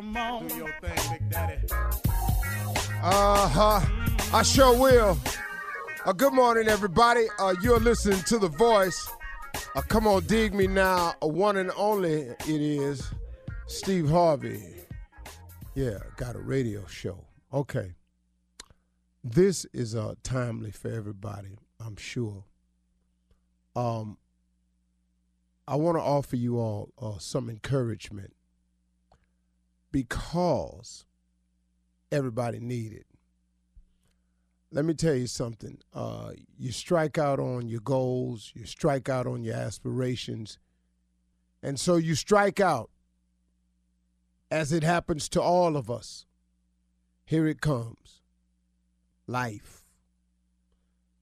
Come on. Do your thing, Big Daddy. Uh huh. I sure will. Uh, good morning, everybody. Uh, you're listening to The Voice. Uh, come on, dig me now. A one and only it is Steve Harvey. Yeah, got a radio show. Okay. This is uh, timely for everybody, I'm sure. Um, I want to offer you all uh, some encouragement because everybody need it. Let me tell you something. Uh, you strike out on your goals, you strike out on your aspirations, and so you strike out as it happens to all of us. Here it comes life.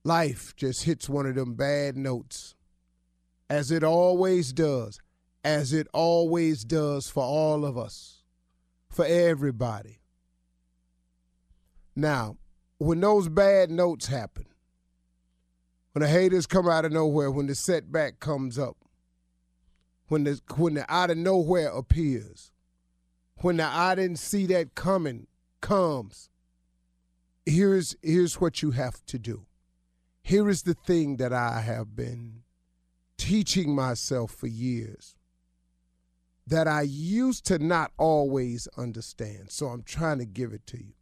Life just hits one of them bad notes, as it always does, as it always does for all of us, for everybody. Now, when those bad notes happen, when the haters come out of nowhere, when the setback comes up, when the when the out of nowhere appears, when the I didn't see that coming comes, here's here's what you have to do. Here is the thing that I have been teaching myself for years that I used to not always understand. So I'm trying to give it to you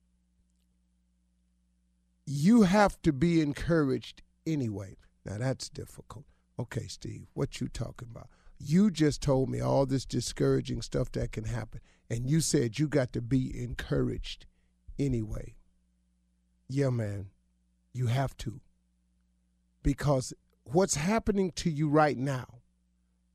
you have to be encouraged anyway. Now that's difficult. Okay, Steve, what you talking about? You just told me all this discouraging stuff that can happen, and you said you got to be encouraged anyway. Yeah, man, you have to. Because what's happening to you right now,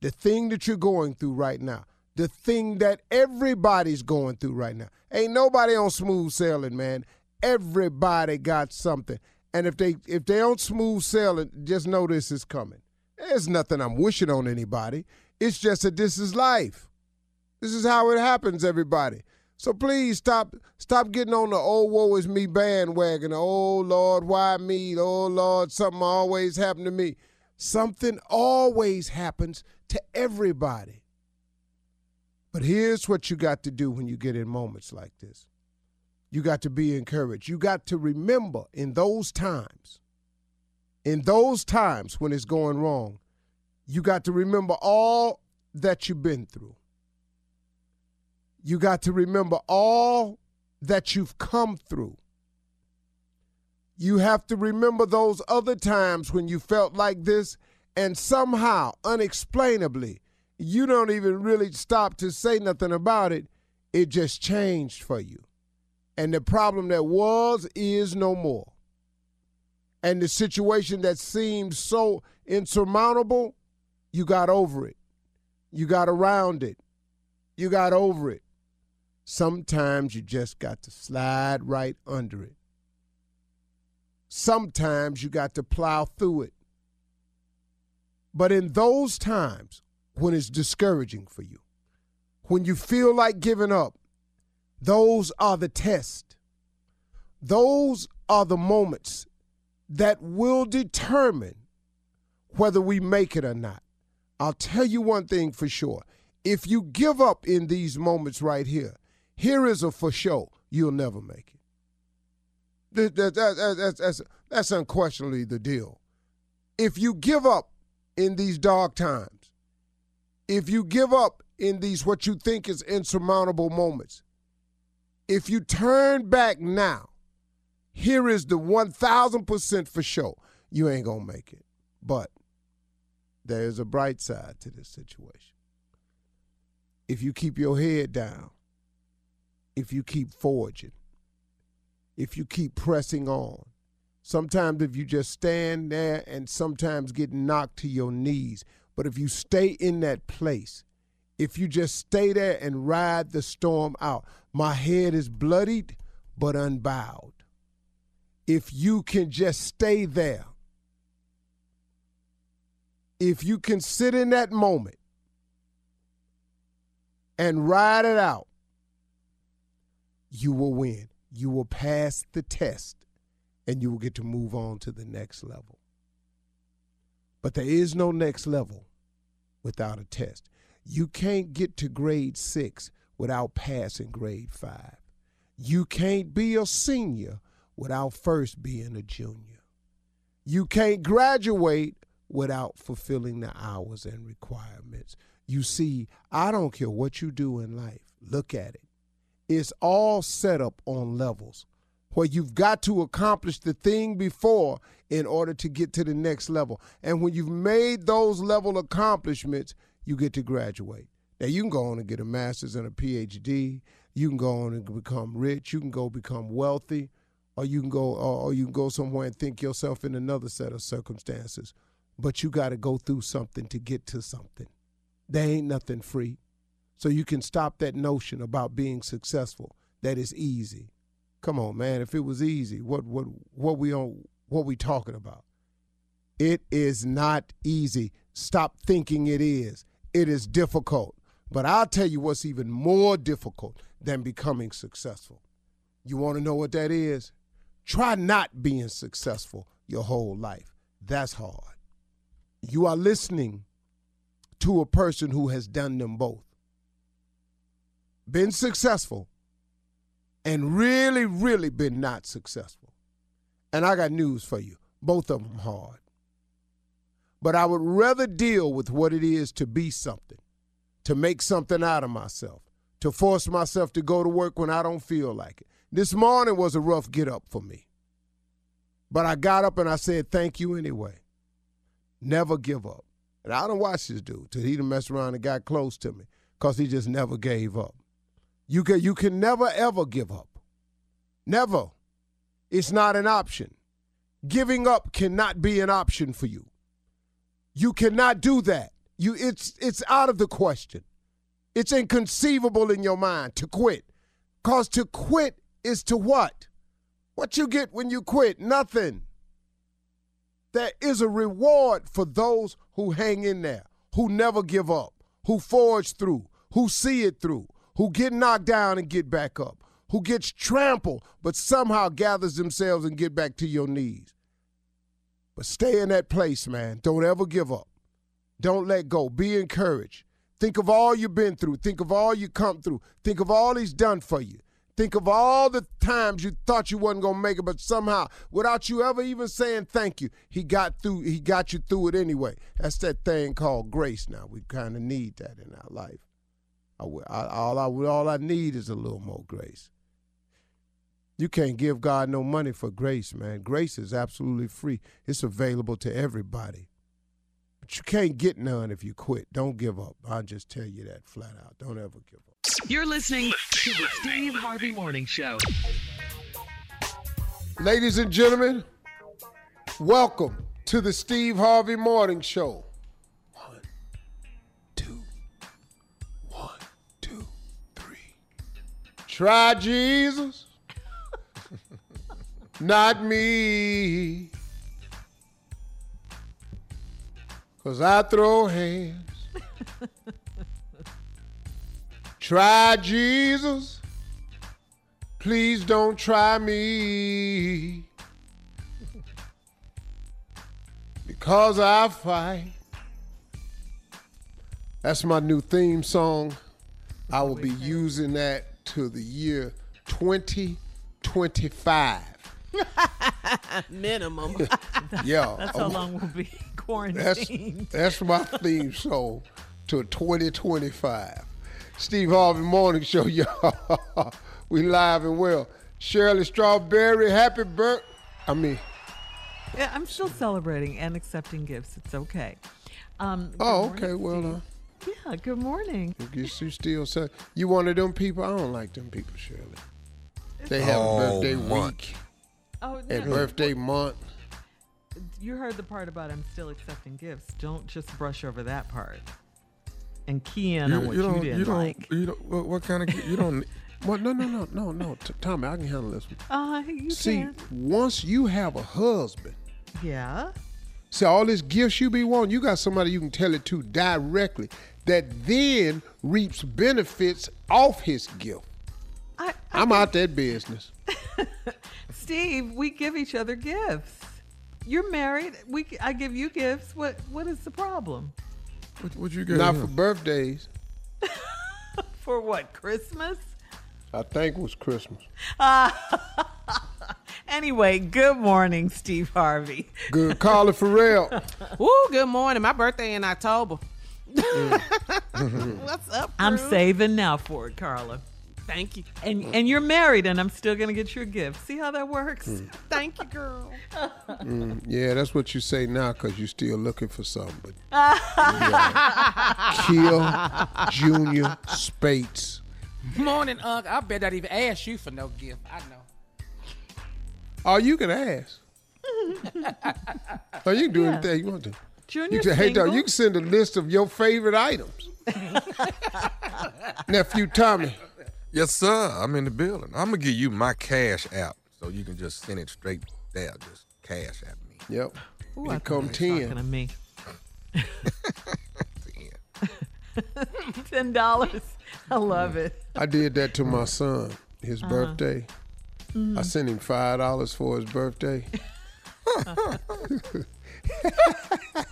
the thing that you're going through right now, the thing that everybody's going through right now, ain't nobody on smooth sailing, man everybody got something. And if they if they don't smooth sailing, just know this is coming. There's nothing I'm wishing on anybody. It's just that this is life. This is how it happens, everybody. So please stop stop getting on the oh woe is me bandwagon. Oh Lord, why me? Oh Lord, something always happened to me. Something always happens to everybody. But here's what you got to do when you get in moments like this. You got to be encouraged. You got to remember in those times, in those times when it's going wrong, you got to remember all that you've been through. You got to remember all that you've come through. You have to remember those other times when you felt like this, and somehow, unexplainably, you don't even really stop to say nothing about it. It just changed for you. And the problem that was is no more. And the situation that seemed so insurmountable, you got over it. You got around it. You got over it. Sometimes you just got to slide right under it. Sometimes you got to plow through it. But in those times when it's discouraging for you, when you feel like giving up, those are the tests. Those are the moments that will determine whether we make it or not. I'll tell you one thing for sure. If you give up in these moments right here, here is a for sure, you'll never make it. That, that, that, that's, that's, that's unquestionably the deal. If you give up in these dark times, if you give up in these what you think is insurmountable moments, if you turn back now, here is the 1000% for sure. You ain't going to make it. But there's a bright side to this situation. If you keep your head down, if you keep forging, if you keep pressing on, sometimes if you just stand there and sometimes get knocked to your knees, but if you stay in that place, if you just stay there and ride the storm out. My head is bloodied but unbowed. If you can just stay there, if you can sit in that moment and ride it out, you will win. You will pass the test and you will get to move on to the next level. But there is no next level without a test. You can't get to grade six without passing grade five. You can't be a senior without first being a junior. You can't graduate without fulfilling the hours and requirements. You see, I don't care what you do in life, look at it. It's all set up on levels where you've got to accomplish the thing before in order to get to the next level. And when you've made those level accomplishments, you get to graduate. Now you can go on and get a master's and a PhD. You can go on and become rich. You can go become wealthy, or you can go, or you can go somewhere and think yourself in another set of circumstances. But you got to go through something to get to something. There ain't nothing free, so you can stop that notion about being successful. That is easy. Come on, man. If it was easy, what what what we on? What we talking about? It is not easy. Stop thinking it is it is difficult. But I'll tell you what's even more difficult than becoming successful. You want to know what that is? Try not being successful your whole life. That's hard. You are listening to a person who has done them both. Been successful and really, really been not successful. And I got news for you both of them hard. But I would rather deal with what it is to be something, to make something out of myself, to force myself to go to work when I don't feel like it. This morning was a rough get up for me. But I got up and I said, thank you anyway. Never give up. And I don't watch this dude till he done messed around and got close to me because he just never gave up. You can, you can never, ever give up. Never. It's not an option. Giving up cannot be an option for you. You cannot do that. You it's it's out of the question. It's inconceivable in your mind to quit. Cause to quit is to what? What you get when you quit? Nothing. There is a reward for those who hang in there, who never give up, who forge through, who see it through, who get knocked down and get back up, who gets trampled but somehow gathers themselves and get back to your knees. But stay in that place, man. Don't ever give up. Don't let go. Be encouraged. Think of all you've been through. Think of all you come through. Think of all he's done for you. Think of all the times you thought you wasn't gonna make it, but somehow, without you ever even saying thank you, he got through. He got you through it anyway. That's that thing called grace. Now we kind of need that in our life. I, I, all I all I need is a little more grace. You can't give God no money for grace, man. Grace is absolutely free. It's available to everybody. But you can't get none if you quit. Don't give up. I'll just tell you that flat out. Don't ever give up. You're listening to the Steve Harvey Morning Show. Ladies and gentlemen, welcome to the Steve Harvey Morning Show. Try Jesus, not me. Cause I throw hands. Try Jesus. Please don't try me. Because I fight. That's my new theme song. I will be using that to the year 2025. Minimum. Yeah. That's how long we'll be That's quarantined. that's my theme song to 2025. Steve Harvey Morning Show, y'all. we live and well. Shirley Strawberry, happy birth. I mean, Yeah, I'm still celebrating and accepting gifts. It's okay. Um, good oh, morning, okay. Well, uh, Steve. Yeah. Good morning. Guess you still say you one of them people. I don't like them people, Shirley. They have a Oh, birthday month. week Oh, and no, birthday month. you heard the part about I'm still accepting gifts. Don't just brush over that part and key in on what you, don't, didn't you don't, like. you don't. What, what kind of? gi- You don't. Well, no, no, no, no, no. T- Tommy, I can handle this one. Uh, you See, can. once you have a husband, Yeah. See, all these gifts you be wanting, you got somebody you can tell it to directly that then reaps benefits off his gift. I, I I'm out that business. Steve, we give each other gifts. You're married. We, I give you gifts. What, what is the problem? What, what you get? Not for birthdays. For what? Christmas? I think it was Christmas. Anyway, good morning, Steve Harvey. Good. Carla Ferrell. Woo, good morning. My birthday in October. Mm. What's up? I'm crew? saving now for it, Carla. Thank you. And and you're married, and I'm still gonna get you a gift. See how that works? Mm. Thank you, girl. Mm. Yeah, that's what you say now because you're still looking for something. But Yeah. Kill Junior Spates. Morning, Unc. I bet I'd even ask you for no gift. I know. Oh, you can ask. oh, you can do Yeah. anything you want to. Junior, You can, hey, dog, you can send a list of your favorite items. Nephew Tommy. Yes, sir. I'm in the building. I'm gonna give you my cash app so you can just send it straight there. Just cash at me. Yep. Ooh, Here I come thought you were 10. talking to me. Ten dollars. I love it. I did that to my son, his Uh-huh. birthday. Mm-hmm. I sent him five dollars for his birthday.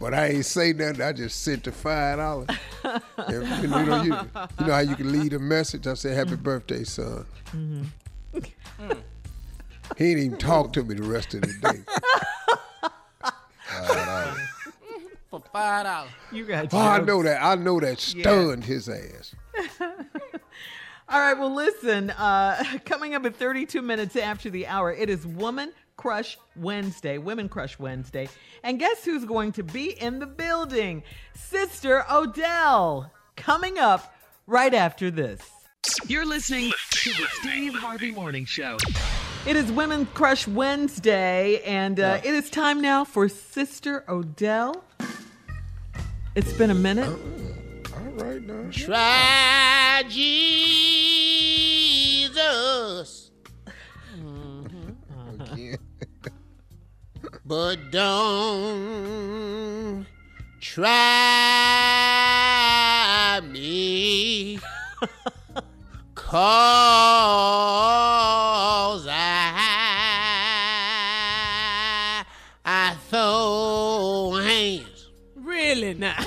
but I ain't say nothing. I just sent the five dollars. you, know, you, you know how you can leave a message. I said, "Happy birthday, son." Mm-hmm. he ain't even talk to me the rest of the day. For five dollars. You got. Oh, I know that. I know that stunned his ass. All right, well, listen, uh, coming up at 32 minutes after the hour, it is Woman Crush Wednesday, Women Crush Wednesday. And guess who's going to be in the building? Sister Odell, coming up right after this. You're listening to the Steve Harvey Morning Show. It is Women Crush Wednesday, and uh, it is time now for Sister Odell. It's been a minute. All right now. Try but don't try me. Cause I, I throw hands. Really now?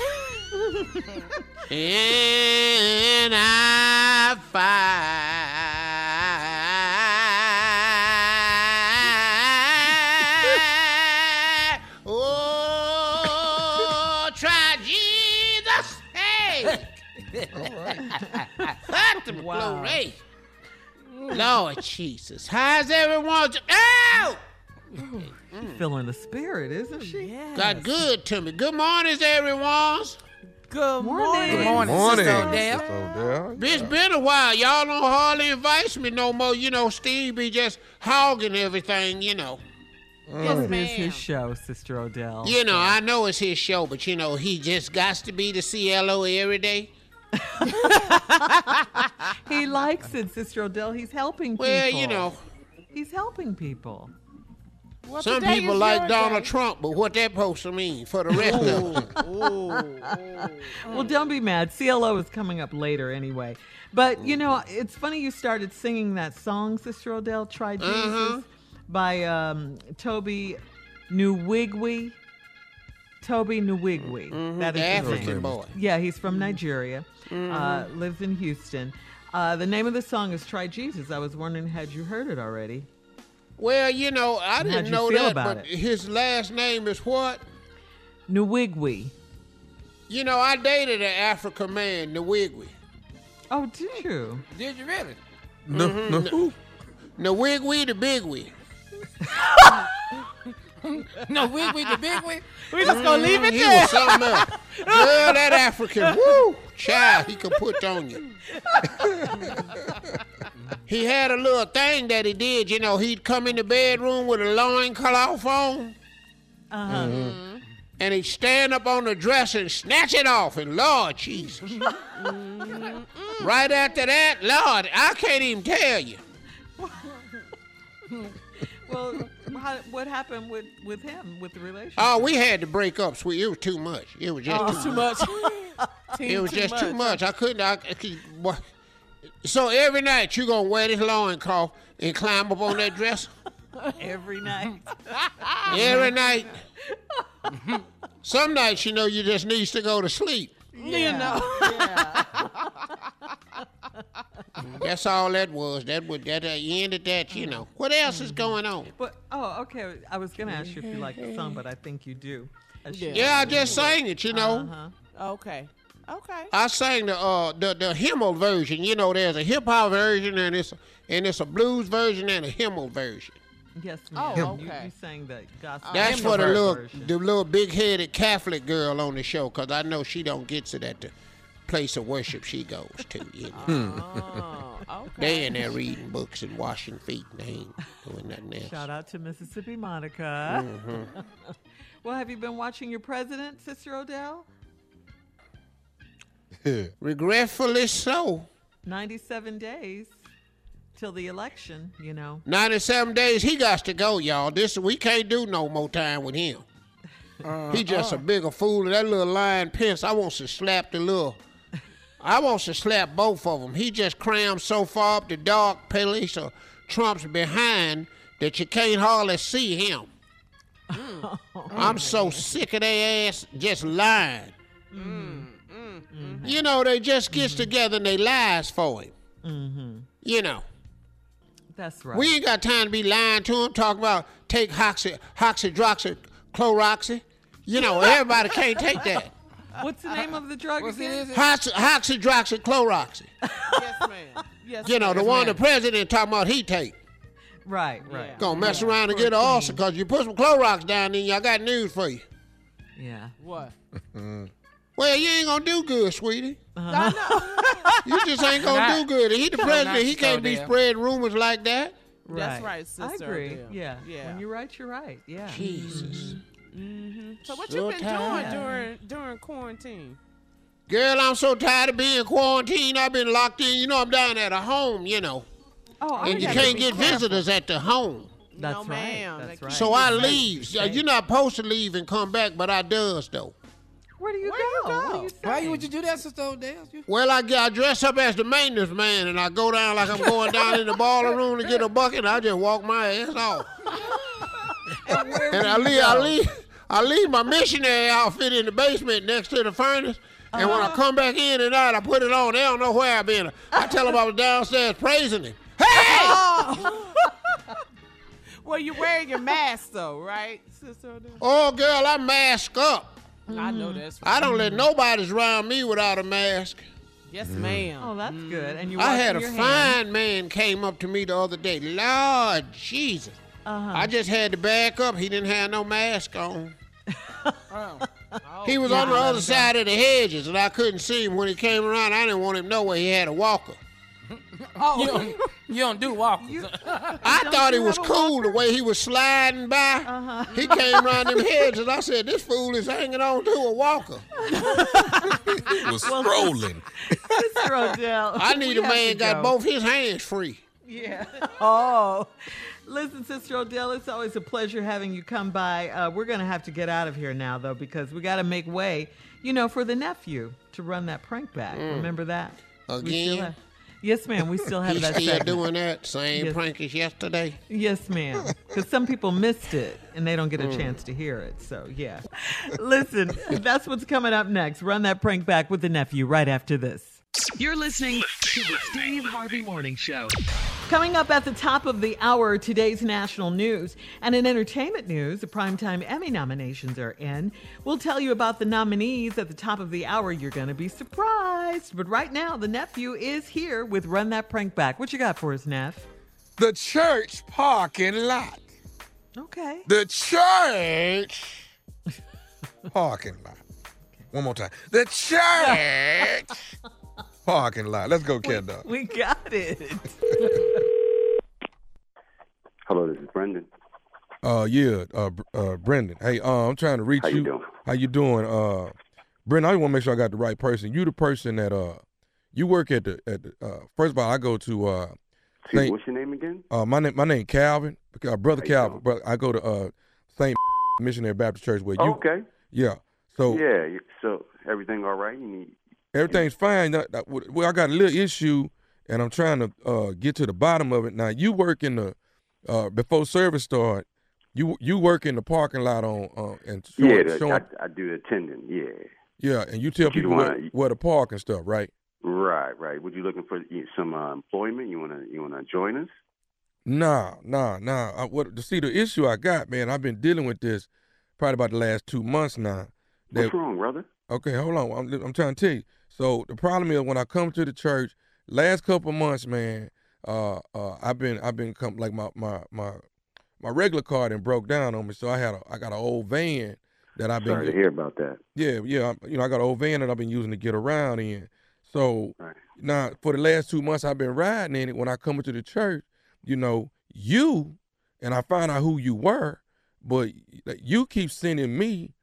and I fight. Got the glory. Lord Jesus. How's everyone? Ow! Feeling the spirit, isn't she? Got good to me. Good morning, everyone. Good Morning. Good morning, Morning, Sister Odell. Sister Odell. It's been a while. Y'all don't hardly invite me no more. You know, Steve be just hogging everything, you know. Mm. Well, it is his show, Sister Odell. You know, I know it's his show, but you know, he just got to be the CLO every day. He likes it, Sister Odell. He's helping people. Well, you know, He's helping people. Well, some people like Donald day. Trump, but what that supposed to mean for the rest of us? Well, don't be mad. CLO is coming up later anyway. But, you know, it's funny you started singing that song, Sister Odell, Try Jesus, Uh-huh. by um, Tobe Nwigwe. Tobe Nwigwe. Mm-hmm. Mm-hmm. That is The his African name. boy. Yeah, he's from mm-hmm. Nigeria, uh, lives in Houston. Uh, the name of the song is Try Jesus. I was wondering, had you heard it already? Well, you know, I How'd didn't know that, about but it? his last name is what? Nwigwe. You know, I dated an African man, Nwigwe. Oh, did you? Did you really? No, no. who? Nwigwe the big wee. No, wig with the big wig. We just gonna leave it He there. was something else. Girl, that African, woo, child, he could put on you. he had a little thing that he did, you know, he'd come in the bedroom with a loincloth on, Uh-huh. Mm-hmm. Mm-hmm. and he'd stand up on the dresser and snatch it off, and Lord Jesus. Mm-hmm. right after that, Lord, I can't even tell you. Well, how, what happened with, with him, with the relationship? Oh, we had to break up, sweet. It was too much. It was just Oh, too too much. much. It was just too much. I couldn't. I, I could, what- so every night you gonna wear this loincloth and climb up on that dresser? Every night. every night. Some nights, you know, you just needs to go to sleep. You know. That's all that was. That was that uh, you ended that. You know. What else is going on? But oh, okay. I was gonna ask you if you like the song, but I think you do. I should- Yeah, I just sang it. You know. Uh-huh. Okay. Okay. I sang the uh the the Himmel version. You know, there's a hip hop version and it's and it's a blues version and a Himmel version. Yes, Oh, ma'am. You, okay. you sang the gospel. That's hymnal for the little version. the little big headed Catholic girl on the show, cause I know she don't get to that. the place of worship she goes to. You know. Oh, okay. they in there reading books and washing feet. and They ain't doing nothing else. Shout out to Mississippi Monica. Mm-hmm. well, have you been watching your president, Sister Odell? Regretfully so. 97 days till the election, you know. 97 days, he got to go, y'all. This we can't do no more time with him. he just a bigger fool. Than that little lion Pence, I want to slap the little. I want to slap both of them. He just crammed so far up the dark place of Trump's behind that you can't hardly see him. Mm. I'm so sick of their ass just lying. You know, they just gets mm-hmm. together and they lies for him. Mm-hmm. You know. That's right. We ain't got time to be lying to him, talking about take hoxy, hoxydroxy, chloroxy. You know, everybody can't take that. What's the name of the drug What's it again? is? Hoxy, hoxydroxy, chloroxy. Yes, ma'am. Yes, You know, the ma'am. one the president talking about he take. Right, right. Gonna mess around and get an ulcer because you put some Clorox down there, I got news for you. Yeah. What? Well, you ain't gonna do good, sweetie. Uh-huh. I know. You just ain't gonna Not- do good. He the president, he can't so be damn. spreading rumors like that. That's right, I Sister agree. Yeah. Yeah. When you're right, you're right. Yeah. Jesus. Mm-hmm. So what So you been tired. doing during during quarantine? Girl, I'm so tired of being quarantined. I've been locked in. You know, I'm down at a home, you know. Oh, I And you can't get careful. visitors at the home. That's no, right. ma'am. That's right. So I leave. Right. You're not supposed to leave and come back, but I does though. Where do you Where you go? What go? are you Why would you do that, Sister Odell? You- Well, I, get- I dress up as the maintenance man and I go down like I'm going down in the boiler room to get a bucket. And I just walk my ass off. And where And I you leave, I leave, I leave my missionary outfit in the basement next to the furnace. And when I uh-huh. come back in at night, I put it on. They don't know where I've been. I tell them I was downstairs praising him. Hey! Well, you're wearing your mask though, right, Sister Oh, girl, I mask up. I know that's right. I don't let mm. nobody's around me without a mask. Yes, mm. ma'am. Oh, that's mm. good. And you I had a washing your hands. fine man came up to me the other day. Lord Jesus. Uh-huh. I just had to back up. He didn't have no mask on. Oh. He was on the other side of the hedges, and I couldn't see him when he came around. I didn't want him to know where he had a walker. You don't, you don't do walkers. I thought he you was have a cool the way he was sliding by. Uh-huh. He came around them hedges, and I said, "This fool is hanging on to a walker." It was strolling. Mr. I need we a man to got go. both his hands free. Yeah. Oh. Listen, Sister Odell, it's always a pleasure having you come by. Uh, we're going to have to get out of here now, though, because we got to make way, you know, for the nephew to run that prank back. Remember that? Again? have- yes, ma'am. We still have that still segment. doing that same Yes. prank as yesterday. Yes, ma'am. Because some people missed it and they don't get a chance to hear it. So, yeah. Listen, that's what's coming up next. Run that prank back with the nephew right after this. You're listening to the Steve Harvey Morning Show. Coming up at the top of the hour, today's national news. And in entertainment news, the Primetime Emmy nominations are in. We'll tell you about the nominees at the top of the hour. You're going to be surprised. But right now, the nephew is here with Run That Prank Back. What you got for us, Neff? The church parking lot. Okay. The church parking lot. One more time. The church parking lot. Let's go, cat dog. We got it. Hello, this is Brendan. Uh, yeah, uh, uh, Brendan. Hey, uh, I'm trying to reach How you you. doing? How you doing? Uh, Brendan, I want to make sure I got the right person. You the person that uh, you work at the at the. Uh, first of all, I go to uh, Excuse me, what's your name again? uh, my name my name Calvin, uh, brother How Calvin. doing? But I go to uh, Saint Missionary Baptist Church where you. okay. Yeah. So Yeah. So everything all right? You need. Everything's fine. Well, I got a little issue, and I'm trying to uh, get to the bottom of it. Now, you work in the uh, before service start. You you work in the parking lot on uh, and showing, yeah, the, showing I, I do the attending. Yeah. yeah, and you tell You people where, wanna- where to park and stuff, right? Right. Right. Would you looking for some uh, employment? You wanna you wanna join us? Nah, nah, nah. I, what to see the issue I got, man? I've been dealing with this probably about the last two months now. That- What's wrong, brother? Okay, hold on. I'm, I'm trying to tell you. So the problem is when I come to the church, last couple months, man, uh, uh, I've been I've been come like my my my my regular car and broke down on me. So I had a I got an old van that I've been Sorry to hear about that. yeah yeah you know I got an old van that I've been using to get around in. So Right. now for the last two months I've been riding in it. When I come into the church, you know you and I find out who you were, but you keep sending me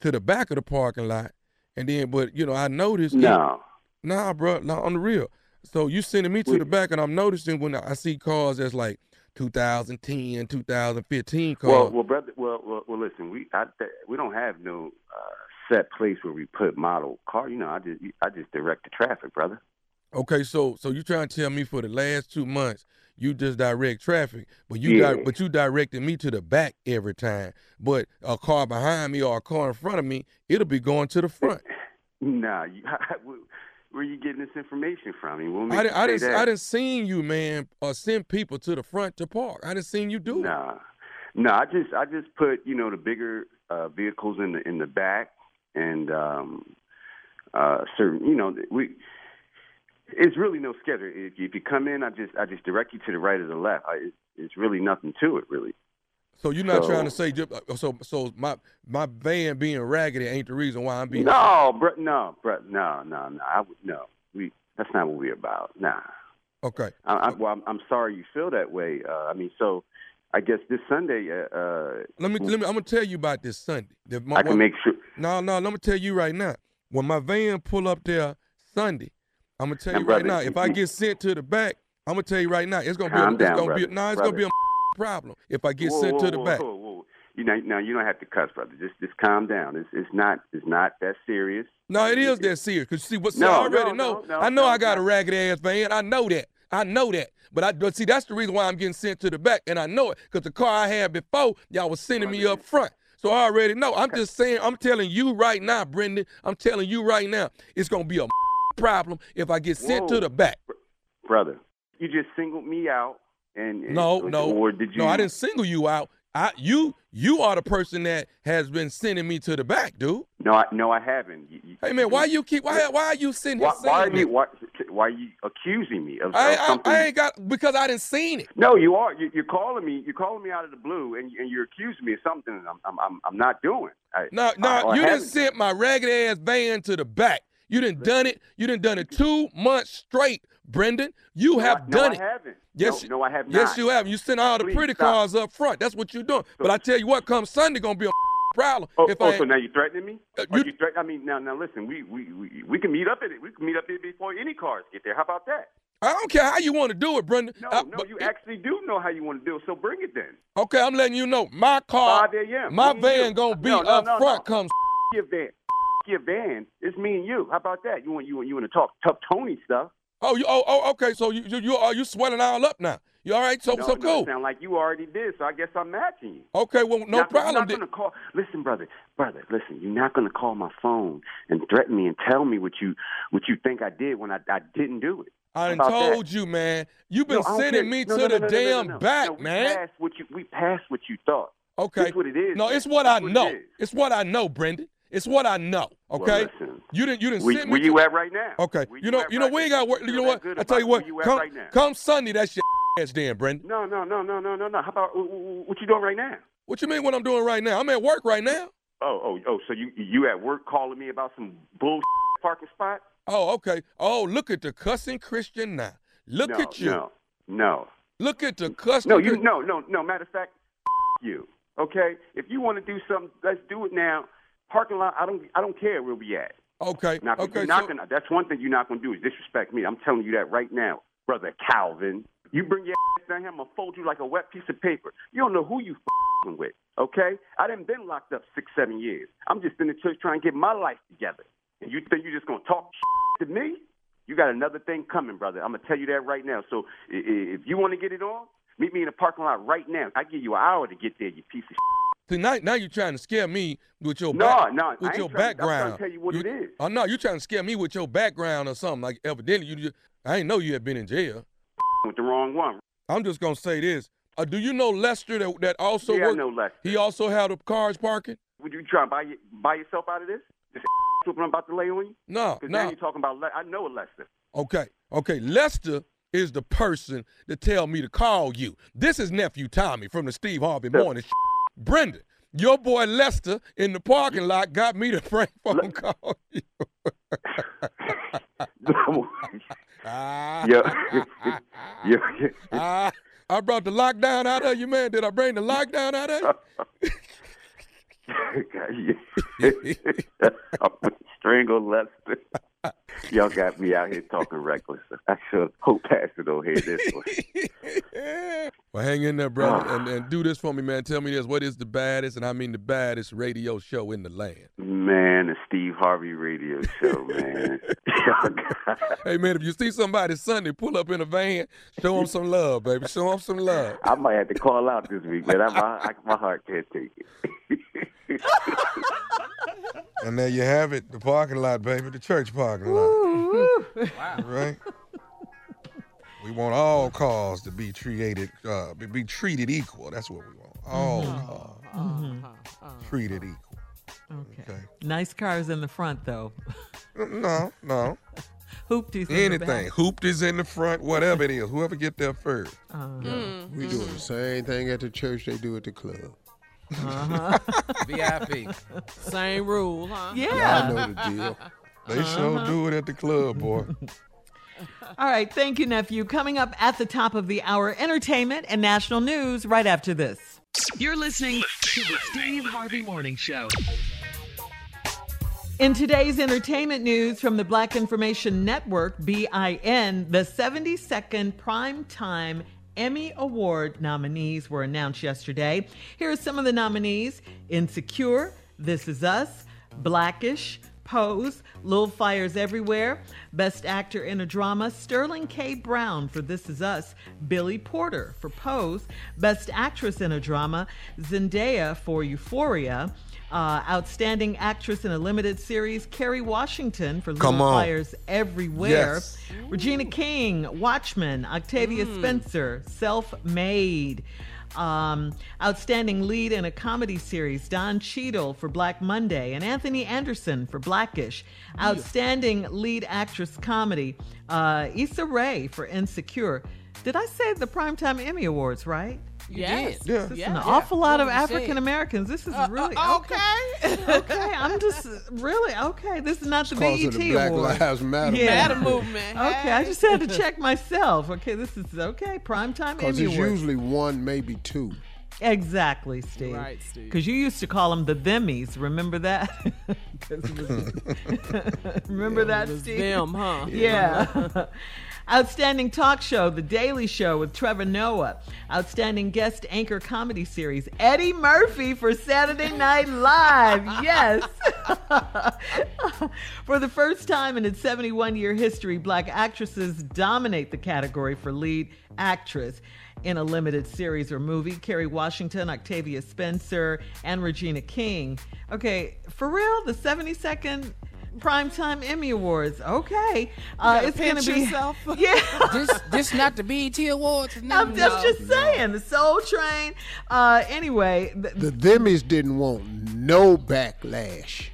to the back of the parking lot, and then but you know I noticed No. Nah, bro, nah, on the real. So you sending me to We- the back, and I'm noticing when I see cars that's like 2010, 2015 cars. Well, well, brother. Well, well, well listen. We I, we don't have no uh, set place where we put model car. You know, I just I just direct the traffic, brother. okay, so so you trying to tell me for the last two months you just direct traffic, but you Yeah. di- but you directed me to the back every time. But a car behind me or a car in front of me, it'll be going to the front. Nah, you, where are you getting this information from? I mean, makes I didn't, I didn't? I seen you, man, or send people to the front to park. I didn't seen you do it. Nah, no, I just I just put you know the bigger uh, vehicles in the in the back and um, uh, certain you know we. It's really no schedule. If you, if you come in, I just I just direct you to the right or the left. I, it's, it's really nothing to it, really. So you're not So- trying to say uh, so so my my van being raggedy ain't the reason why I'm being No, bro, no, bro, no, no, no. I would no. We that's not what we're about. Nah. okay. I, I, well, I'm, I'm sorry you feel that way. Uh, I mean, so I guess this Sunday, uh, uh, Let me let me. I'm gonna tell you about this Sunday. My- I can make sure. No, no. Let me tell you right now. When my van pull up there Sunday, I'm gonna tell Now, you right brother, now. If I get sent to the back, I'm gonna tell you right now. It's gonna Calm be. A, down, it's gonna be. A, no, it's brother. gonna be a problem if I get whoa, sent whoa, to the whoa, back. You know, now you don't have to cuss, brother. Just just calm down. It's it's not it's not that serious. No, it is that serious. Cause see, what see, No, I already no, know. no, I know no, I got a ragged ass van. I know that. I know that. But I but see, that's the reason why I'm getting sent to the back, and I know it because the car I had before, y'all was sending me up front. So I already know. I'm just saying. I'm telling you right now, Brendan. I'm telling you right now. It's gonna be a problem if I get sent to the back. brother. You just singled me out, and and- No, no, or did you? no. I didn't single you out. I you you are the person that has been sending me to the back, dude. No, I, no, I haven't. You- you- Hey man, why you keep why why are you sitting Why, why are you why, why are you accusing me of, I, of something? I, I ain't got because I didn't seen it. no, you are. You, you're calling me. You're calling me out of the blue, and, and you're accusing me of something that I'm I'm I'm, I'm not doing. I, No, no, you didn't sent my ragged ass van to the back. You didn't done it. You didn't done it two months straight, Brendan. You No, have I- no, done I it. haven't. Yes, no, no, I have Yes, not. you have. You sent all the Please pretty stop. cars up front. That's what you're doing. but I tell you what, come Sunday, gonna be a problem. Oh, if oh I so now you're threatening me? Uh, Are you- you threat- I mean, now, now listen. We, we we we can meet up at it. We can meet up here before any cars get there. How about that? I don't care how you want to do it, Brendan. No, Uh, no, but you it- actually do know how you want to do it. So bring it then. Okay, I'm letting you know. My car, 5 a.m. my van you. gonna be No, no, up no, front. no. Comes Your van, your van. It's me and you. How about that? You want you want you want to talk tough Tony stuff? Oh, you oh, oh okay. So you you you are you swelling all up now? You all right? So no, so no, cool. sound like you already did. So I guess I'm matching you. Okay, well no Not- problem. You're not gonna call. Listen, brother, brother, listen. You're not gonna call my phone and threaten me and tell me what you what you think I did when I I didn't do it. I How that? told you, man. You've been No, sending me to the damn back, man. Passed what you we passed what you thought. Okay. That's what it is. No, man. it's what I That's it know. is. It's what I know, Brendan. It's what I know. Well, Okay. listen. you didn't. You didn't Where, send me. where you at right now? Okay. Where You know. You know. right We ain't got work. You You know what? I tell you what. You Come, right now? come Sunday. That's your ass, then, Brendan. No, no, no, no, no, no, no. How about wh- wh- what you doing right now? What you mean? What I'm doing right now? I'm at work right now. Oh, oh, oh. So you you at work calling me about some bull parking spot? Oh, okay. Oh, look at the cussing Christian now. Look no, at you. No, no, Look at the cussing. no. You no, no, no. Matter of fact, you. Okay. If you want to do something, let's do it now. Parking lot. I don't. I don't care where we at. Okay. Not, okay. you're not so- gonna, that's one thing you're not going to do is disrespect me. I'm telling you that right now, brother Calvin. You bring your ass down here, I'm going to fold you like a wet piece of paper. You don't know who you fing with, okay? I done been locked up six, seven years. I'm just in the church trying to get my life together. And you think you're just going to talk to me? You got another thing coming, brother. I'm going to tell you that right now. So if you want to get it on, meet me in the parking lot right now. I give you an hour to get there, you piece of See, now, now you're trying to scare me with your No, back, no, I with your trying to- I'm trying to background. tell you what it is. Oh no, you're trying to scare me with your background or something. Like evidently you, just, I ain't know you had been in jail. with the wrong one. I'm just gonna say this. Uh, do you know Lester that that also yeah, I know Lester. He also had the cars parking. Would you try and buy, buy yourself out of this? This what I'm about to lay on you? No, Because now you're talking about, Le- I know Lester. Okay, okay. Lester is the person to tell me to call you. This is nephew Tommy from the Steve Harvey Morning. Brendan, your boy Lester in the parking lot got me to prank phone call you. Ah. yo, yo, yo, Ah, I brought the lockdown out of you, man. Did I bring the lockdown out of you? Strangle Lester. Y'all got me out here talking reckless. I should hope Pastor don't hear this one. well, hang in there, brother, ah. and, and do this for me, man. Tell me this: what is the baddest, and I mean the baddest radio show in the land? Man, the Steve Harvey radio show, man. Hey, man, if you see somebody Sunday pull up in a van, show them some love, baby. Show them some love. I might have to call out this week, man. I, my, I, my heart can't take it. And there you have it, the parking lot, baby, the church parking lot. Right? We want all cars to be treated uh, be- be treated equal. That's what we want. All mm-hmm. cars mm-hmm. Uh-huh. Uh-huh. treated equal. Okay. Okay. Nice cars in the front, though. No, no. Hoopties. in the Anything. back. Hooped is in the front, whatever it is. Whoever get there first. Uh-huh. We mm-hmm. doing the same thing at the church they do at the club. Uh-huh. VIP. Same rule, huh? Yeah. Y'all know the deal. They uh-huh. sure do it at the club, boy. All right. Thank you, nephew. Coming up at the top of the hour, entertainment and national news right after this. You're listening to the Steve Harvey Morning Show. In today's entertainment news from the Black Information Network, BIN, the 72nd Primetime Emmy Award nominees were announced yesterday. Here are some of the nominees Insecure, This Is Us, Blackish, Pose, Little Fires Everywhere, Best Actor in a Drama, Sterling K. Brown for This Is Us, Billy Porter for Pose, Best Actress in a Drama, Zendaya for Euphoria, uh, Outstanding Actress in a Limited Series, Kerry Washington for Little Come. Fires Everywhere, Yes. Regina King, Watchmen, Octavia Spencer, Self Made. Um, outstanding lead in a comedy series, Don Cheadle for Black Monday, and Anthony Anderson for Blackish. Outstanding lead actress comedy, uh, Issa Rae for Insecure. Did I say the Primetime Emmy Awards, right? Yes. Yeah. This is Yeah. an awful lot of Yeah, you. African Americans. This is Uh, really uh, okay. okay. okay, I'm just really okay. This is not the Cause BET of the Black Award. Lives Matter. Yeah. Matter movement. Okay, I just had to check myself. Okay, this is okay. Primetime Because it's Awards. usually one, maybe two. Exactly, Steve. Right, Steve. Because you used to call them the themmies. Remember that? 'Cause it was- Remember that, It was Steve? them, huh? Yeah. Outstanding talk show, The Daily Show with Trevor Noah. Outstanding guest anchor comedy series, Eddie Murphy for Saturday Night Live. Yes. for the first time in its 71 year history, black actresses dominate the category for lead actress in a limited series or movie. Kerry Washington, Octavia Spencer, and Regina King. Okay, for real, the 72nd Primetime Emmy Awards. Okay. Uh, it's going to be. yourself. Yeah. this this not the BET Awards. No, I'm No, just, just saying, the Soul Train. Uh, anyway, th- The Themmies didn't want no backlash.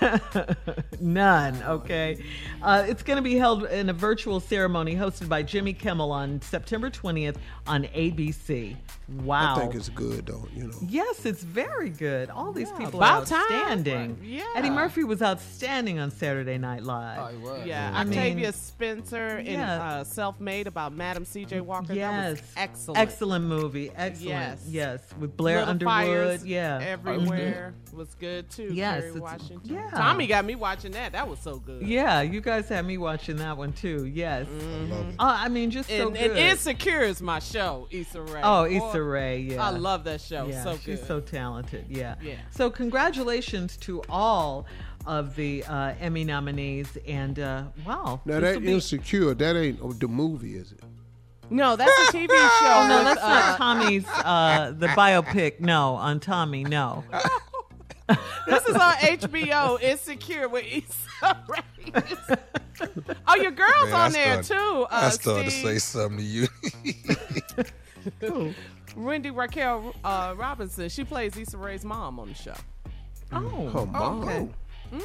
None, okay. Uh, it's going to be held in a virtual ceremony hosted by Jimmy Kimmel on September 20th on ABC. Wow. I think it's good though, you know. Yes, it's very good. All these people about are time. outstanding. Yeah. Eddie Murphy was outstanding on Saturday Night Live. Oh, he was. Yeah, I mean- Octavia Spencer in Yeah. uh, Self Made about Madam C.J. Walker. yes, that was excellent. excellent movie. Excellent. Yes. Yes, with Blair Little Underwood. Fires yeah, everywhere was good too. Yes, Washington. yeah. Tommy got me watching that. That was so good. yeah. You guys had me watching that one too. Yes. Uh, I mean, just so And, good. and Insecure is my show, Issa Rae. oh, Boy, Issa Rae. Yeah. I love that show. Yeah, so she's good. so talented. Yeah. Yeah. So congratulations to all of the uh, Emmy nominees, and uh, wow. Now that be- insecure, that ain't oh, the movie, is it? no, that's a TV show. Oh no, that's uh, not Tommy's uh, the biopic. No, on Tommy. No. This is on HBO. Insecure with Issa Rae. oh, your girl's Man, I on there started- too. Uh, I started to say something to you. Wendy Raquel uh, Robinson. She plays Issa Rae's mom on the show. Oh. Her mom. okay. hmm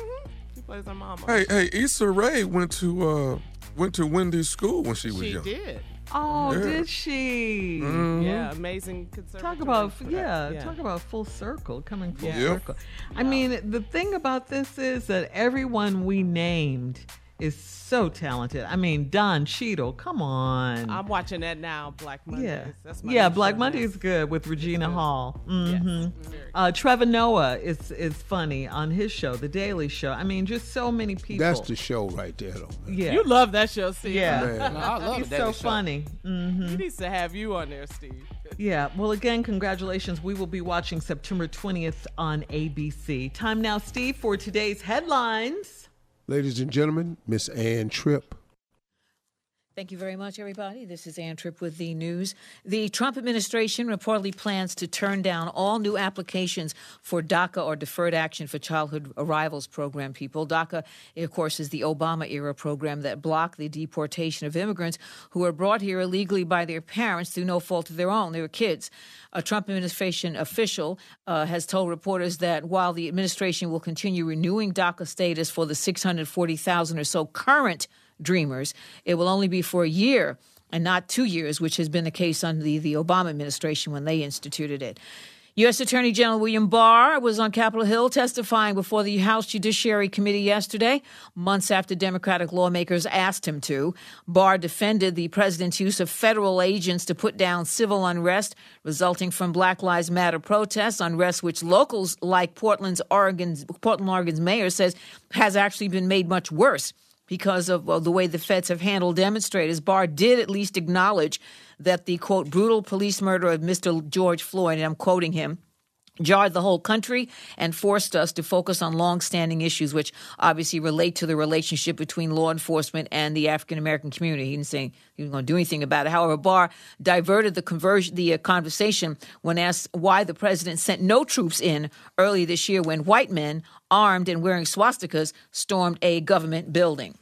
She plays her mom. Hey, hey, Issa Rae went to uh went to Wendy's school when she was She young. did. Oh, Yeah. did she? Mhm. Yeah, amazing conservative. Talk about for that. yeah, talk about full circle coming full Yeah. Yep. circle. I mean, the thing about this is that everyone we named is so talented. I mean, Don Cheadle, come on. I'm watching that now. Black Monday. yeah, That's my yeah. Black Monday is good with Regina Hall. hmm Yes, Uh, Trevor Noah is is funny on his show, The Daily Show. I mean, just so many people. That's the show right there, though. Man. yeah. You love that show, Steve. yeah. Man. No, I love that. He's so show. funny. hmm He needs to have you on there, Steve. Yeah. Well, again, congratulations. We will be watching September 20th on ABC. Time now, Steve, for today's headlines. Ladies and gentlemen, Miss Ann Tripp. Thank you very much, everybody. This is Ann Tripp with the news. The Trump administration reportedly plans to turn down all new applications for DACA or Deferred Action for Childhood Arrivals program people. DACA, of course, is the Obama era program that blocked the deportation of immigrants who were brought here illegally by their parents through no fault of their own. They were kids. A Trump administration official uh, has told reporters that while the administration will continue renewing DACA status for the 640,000 or so current dreamers, it will only be for a year and not two years, which has been the case under the, the Obama administration when they instituted it. U.S. Attorney General William Barr was on Capitol Hill testifying before the House Judiciary Committee yesterday, months after Democratic lawmakers asked him to. Barr defended the president's use of federal agents to put down civil unrest resulting from Black Lives Matter protests, unrest which locals like Portland's Oregon's Portland, Oregon's mayor says has actually been made much worse because of well, the way the feds have handled demonstrators. Barr did at least acknowledge that the quote brutal police murder of Mr. George Floyd, and I'm quoting him. Jarred the whole country and forced us to focus on long-standing issues, which obviously relate to the relationship between law enforcement and the African American community. He didn't say he was going to do anything about it. However, Barr diverted the conversion, the uh, conversation when asked why the president sent no troops in early this year when white men armed and wearing swastikas stormed a government building.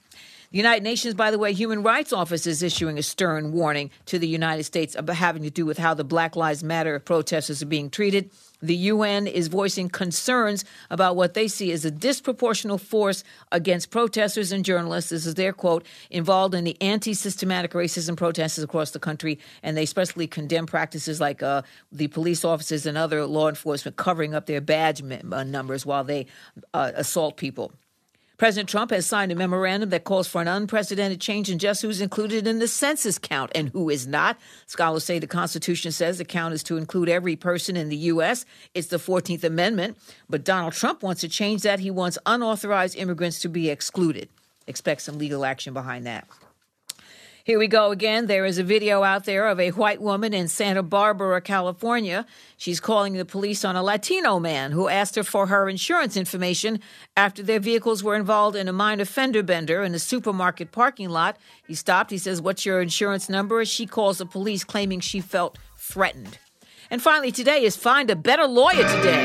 The United Nations, by the way, Human Rights Office is issuing a stern warning to the United States about having to do with how the Black Lives Matter protesters are being treated. The UN is voicing concerns about what they see as a disproportional force against protesters and journalists. This is their quote involved in the anti systematic racism protests across the country. And they especially condemn practices like uh, the police officers and other law enforcement covering up their badge uh, numbers while they uh, assault people. President Trump has signed a memorandum that calls for an unprecedented change in just who's included in the census count and who is not. Scholars say the Constitution says the count is to include every person in the U.S. It's the 14th Amendment. But Donald Trump wants to change that. He wants unauthorized immigrants to be excluded. Expect some legal action behind that. Here we go again. There is a video out there of a white woman in Santa Barbara, California. She's calling the police on a Latino man who asked her for her insurance information after their vehicles were involved in a minor fender bender in a supermarket parking lot. He stopped. He says, What's your insurance number? She calls the police claiming she felt threatened. And finally, today is Find a Better Lawyer Today.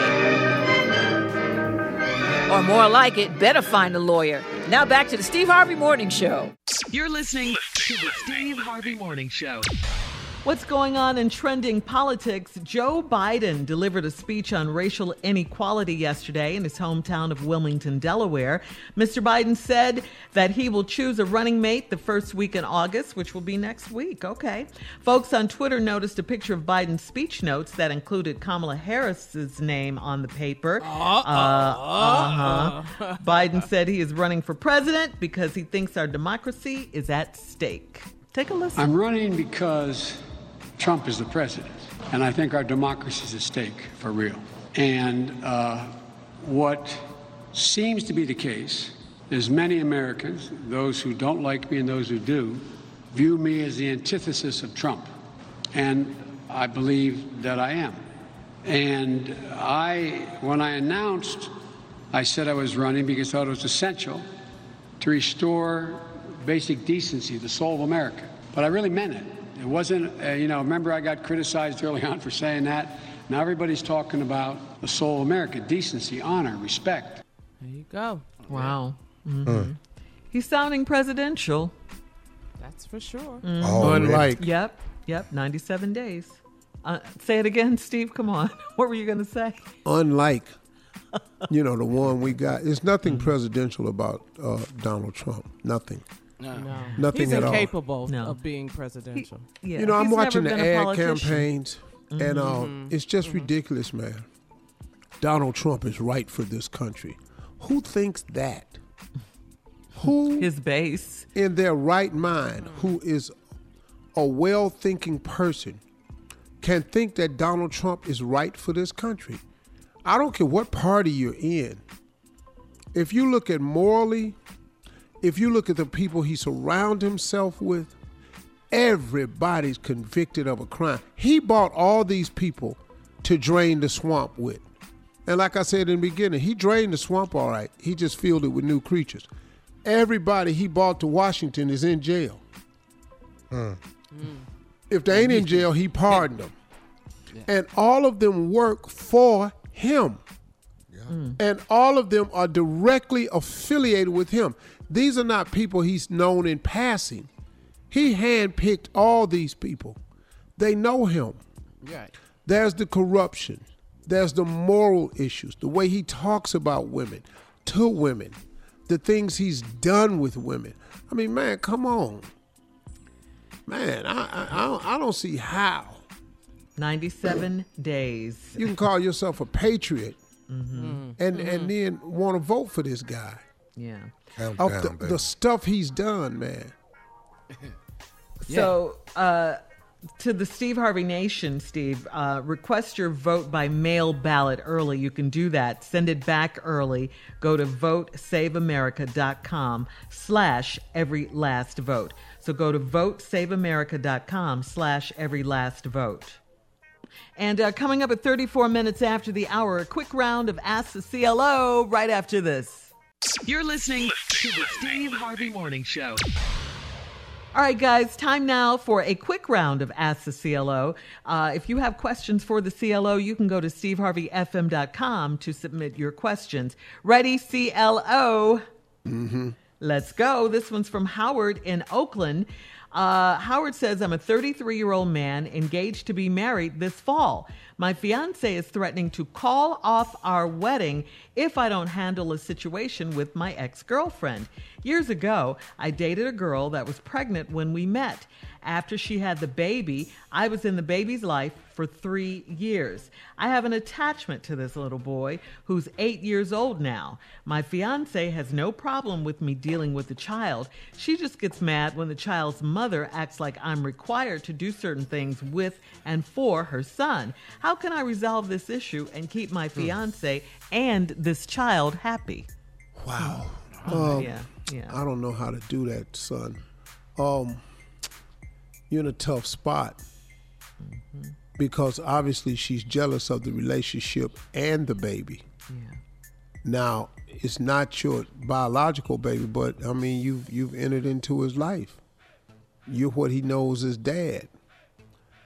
Or more like it, better find a lawyer. Now back to the Steve Harvey Morning Show. You're listening to the Steve Harvey Morning Show. What's going on in trending politics? Joe Biden delivered a speech on racial inequality yesterday in his hometown of Wilmington, Delaware. Mr. Biden said that he will choose a running mate the first week in August, which will be next week. Okay. Folks on Twitter noticed a picture of Biden's speech notes that included Kamala Harris's name on the paper. Uh, uh-huh. Biden said he is running for president because he thinks our democracy is at stake. Take a listen. I'm running because Trump is the president, and I think our democracy is at stake for real. And uh, what seems to be the case is many Americans, those who don't like me and those who do, view me as the antithesis of Trump. And I believe that I am. And I, when I announced, I said I was running because I thought it was essential to restore basic decency, the soul of America. But I really meant it. It wasn't, uh, you know, remember I got criticized early on for saying that? Now everybody's talking about the soul of America, decency, honor, respect. There you go. Wow. Mhm. He's sounding presidential. That's for sure. Unlike Yep. Yep. 97 days. Uh, say it again, Steve. Come on. What were you going to say? unlike you know the one we got there's nothing presidential about uh, donald trump nothing No. Nothing He's at all. No. of being presidential. Yeah, you know i'm he's watching the been a ad politician. campaigns and uh, Mm-hmm. it's just ridiculous man donald trump is right for this country who thinks that who His base. in their right mind who is a well-thinking person can think that Donald Trump is right for this country. I don't care what party you're in. If you look at morally, if you look at the people he surrounds himself with, everybody's convicted of a crime. He bought all these people to drain the swamp with. And like I said in the beginning, he drained the swamp all right. He just filled it with new creatures. Everybody he bought to Washington is in jail. Hmm. Hmm. If they ain't in jail, he pardoned them. And all of them work for him. Hmm. And all of them are directly affiliated with him. These are not people he's known in passing. He handpicked all these people. They know him. Right. There's the corruption. There's the moral issues, the way he talks about women, to women, the things he's done with women. I mean, man, come on. Man, I, I, I, don't, I don't see how 97 days. you can call yourself a patriot mm-hmm. and, and then want to vote for this guy. Yeah. Of the, the stuff he's done, man. So, uh, to the Steve Harvey Nation, Steve, uh, request your vote by mail ballot early. You can do that. Send it back early. Go to votesaveamerica.com slash every last vote. So go to votesaveamerica.com slash every last vote. And uh, coming up at 34 minutes after the hour, a quick round of Ask the CLO right after this. You're listening to the Steve Harvey Morning Show. All right, guys, time now for a quick round of Ask the CLO. Uh, if you have questions for the CLO, you can go to steveharveyfm.com to submit your questions. Ready, CLO? Mm-hmm. Let's go. This one's from Howard in Oakland. Uh, Howard says, I'm a 33 year old man engaged to be married this fall. My fiance is threatening to call off our wedding if I don't handle a situation with my ex girlfriend. Years ago, I dated a girl that was pregnant when we met. After she had the baby, I was in the baby's life for three years. I have an attachment to this little boy who's eight years old now. My fiance has no problem with me dealing with the child. She just gets mad when the child's mother acts like I'm required to do certain things with and for her son. How can I resolve this issue and keep my fiance and this child happy? Wow. Oh, Um, yeah, yeah. I don't know how to do that, son. Um, you're in a tough spot because obviously she's jealous of the relationship and the baby. Yeah. Now, it's not your biological baby, but I mean, you've you've entered into his life. You're what he knows as dad,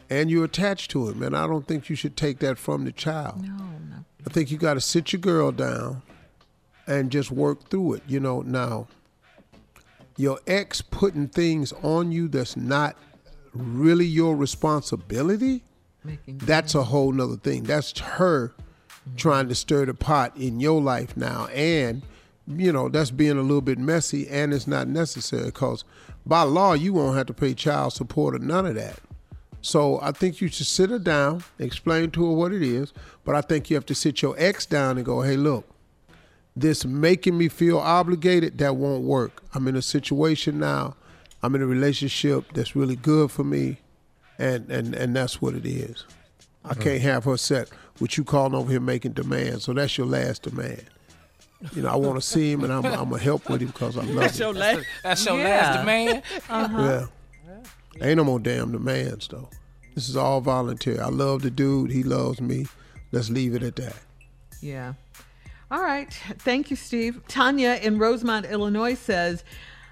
and you're attached to him. And I don't think you should take that from the child. No, no. I think you got to sit your girl down and just work through it. You know, now your ex putting things on you that's not really your responsibility, Making that's a whole nother thing. That's her mm-hmm. trying to stir the pot in your life now. And, you know, that's being a little bit messy and it's not necessary because by law, you won't have to pay child support or none of that. So I think you should sit her down, explain to her what it is, but I think you have to sit your ex down and go, hey, look, this making me feel obligated, that won't work. I'm in a situation now, I'm in a relationship that's really good for me, and and, and that's what it is. I can't have her set with you calling over here making demands. So that's your last demand. You know, I want to see him and I'm, I'm going to help with him because I love That's him. your last. That's your Yeah. last demand. Uh-huh. Yeah. Ain't no more damn demands though. This is all voluntary. I love the dude. He loves me. Let's leave it at that. Yeah. All right. Thank you, Steve. Tanya in Rosemont, Illinois says,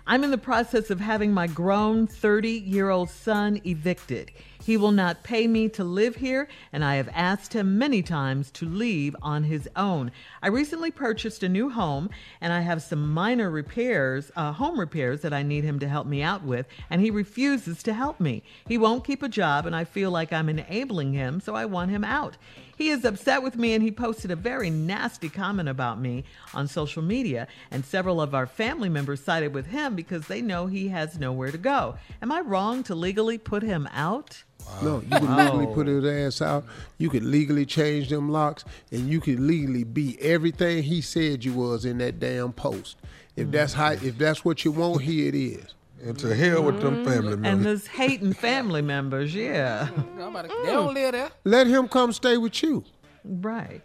I'm in the process of having my grown 30 year old son evicted. He will not pay me to live here, and I have asked him many times to leave on his own. I recently purchased a new home, and I have some minor repairs, uh, home repairs that I need him to help me out with, and he refuses to help me. He won't keep a job, and I feel like I'm enabling him, so I want him out. He is upset with me and he posted a very nasty comment about me on social media. And several of our family members sided with him because they know he has nowhere to go. Am I wrong to legally put him out? No, you can legally put his ass out. You could legally change them locks, and you could legally be everything he said you was in that damn post. If that's how, if that's what you want, here it is. And to hell with them mm-hmm. family members. And members. those hating family members, yeah. Mm-hmm. Nobody, they don't live there. Let him come stay with you, Right.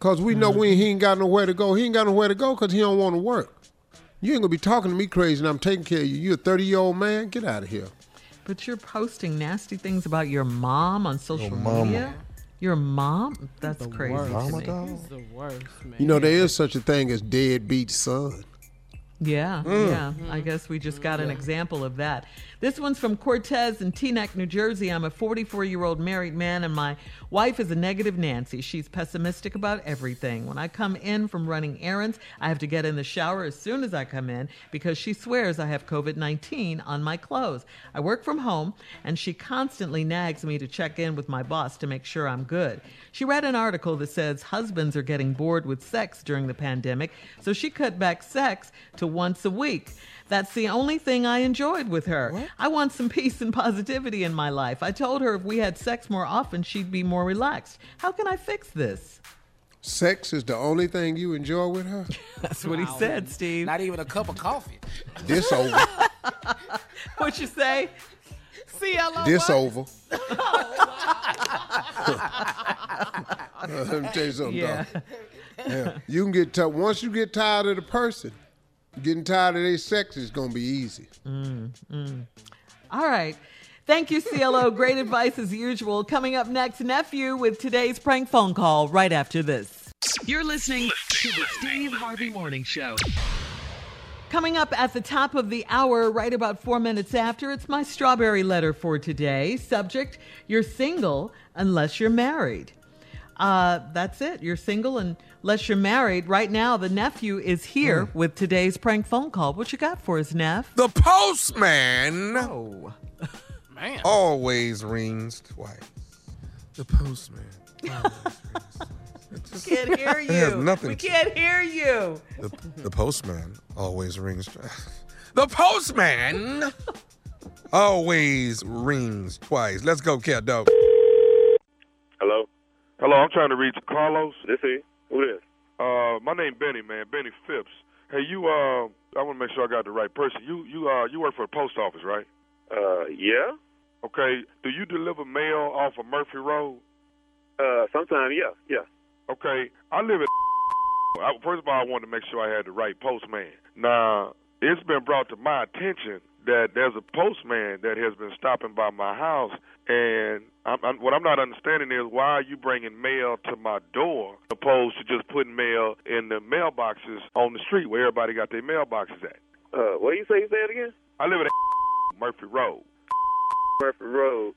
cause we know when he ain't got nowhere to go. He ain't got nowhere to go cause he don't want to work. You ain't gonna be talking to me crazy, and I'm taking care of you. You a 30 year old man? Get out of here. But you're posting nasty things about your mom on social mama. media? Your mom? That's crazy. worst. to me. dog. He's the worst, man. You know there is such a thing as deadbeat son. Yeah, Mm. yeah. I guess we just got an example of that. This one's from Cortez in Teaneck, New Jersey. I'm a 44 year old married man, and my wife is a negative Nancy. She's pessimistic about everything. When I come in from running errands, I have to get in the shower as soon as I come in because she swears I have COVID 19 on my clothes. I work from home, and she constantly nags me to check in with my boss to make sure I'm good. She read an article that says husbands are getting bored with sex during the pandemic, so she cut back sex to once a week. That's the only thing I enjoyed with her. I want some peace and positivity in my life. I told her if we had sex more often, she'd be more relaxed. How can I fix this? Sex is the only thing you enjoy with her. That's what he said, Steve. Not even a cup of coffee. This over. What you say? CLO. This what? over. Oh, Let me tell you something, Yeah. dog. Yeah. You can get tired. Once you get tired of the person, getting tired of their sex is going to be easy. All right. Thank you, CLO. Great advice as usual. Coming up next, nephew with today's prank phone call right after this. You're listening to the Steve Harvey Morning Show. Coming up at the top of the hour, right about four minutes after, it's my strawberry letter for today. Subject You're single unless you're married. uh, that's it. You're single unless you're married. Right now, the nephew is here Hmm. with today's prank phone call. What you got for us, Neff? The postman Oh. Man. always rings twice. The postman. We can't hear It has you. nothing we can't hear you. The, the postman always rings. twice. The postman always rings twice. Let's go, cat dog. Hello? Hello, I'm trying to reach Carlos. This is? Who this? Uh, my name Benny, man, Benny Phipps. Hey, you, uh, I want to make sure I got the right person. You, you, uh, you work for the post office, right? Uh, yeah? Okay. Do you deliver mail off of Murphy Road? Uh, sometime, yeah, yeah. Okay. I live at. I, first of all, I wanted to make sure I had the right postman. Now, it's been brought to my attention that there's a postman that has been stopping by my house, and I'm, I'm, what I'm not understanding is why are you bringing mail to my door opposed to just putting mail in the mailboxes on the street where everybody got their mailboxes at? Uh, what do you say? You say it again? I live at Murphy Road. Murphy Road.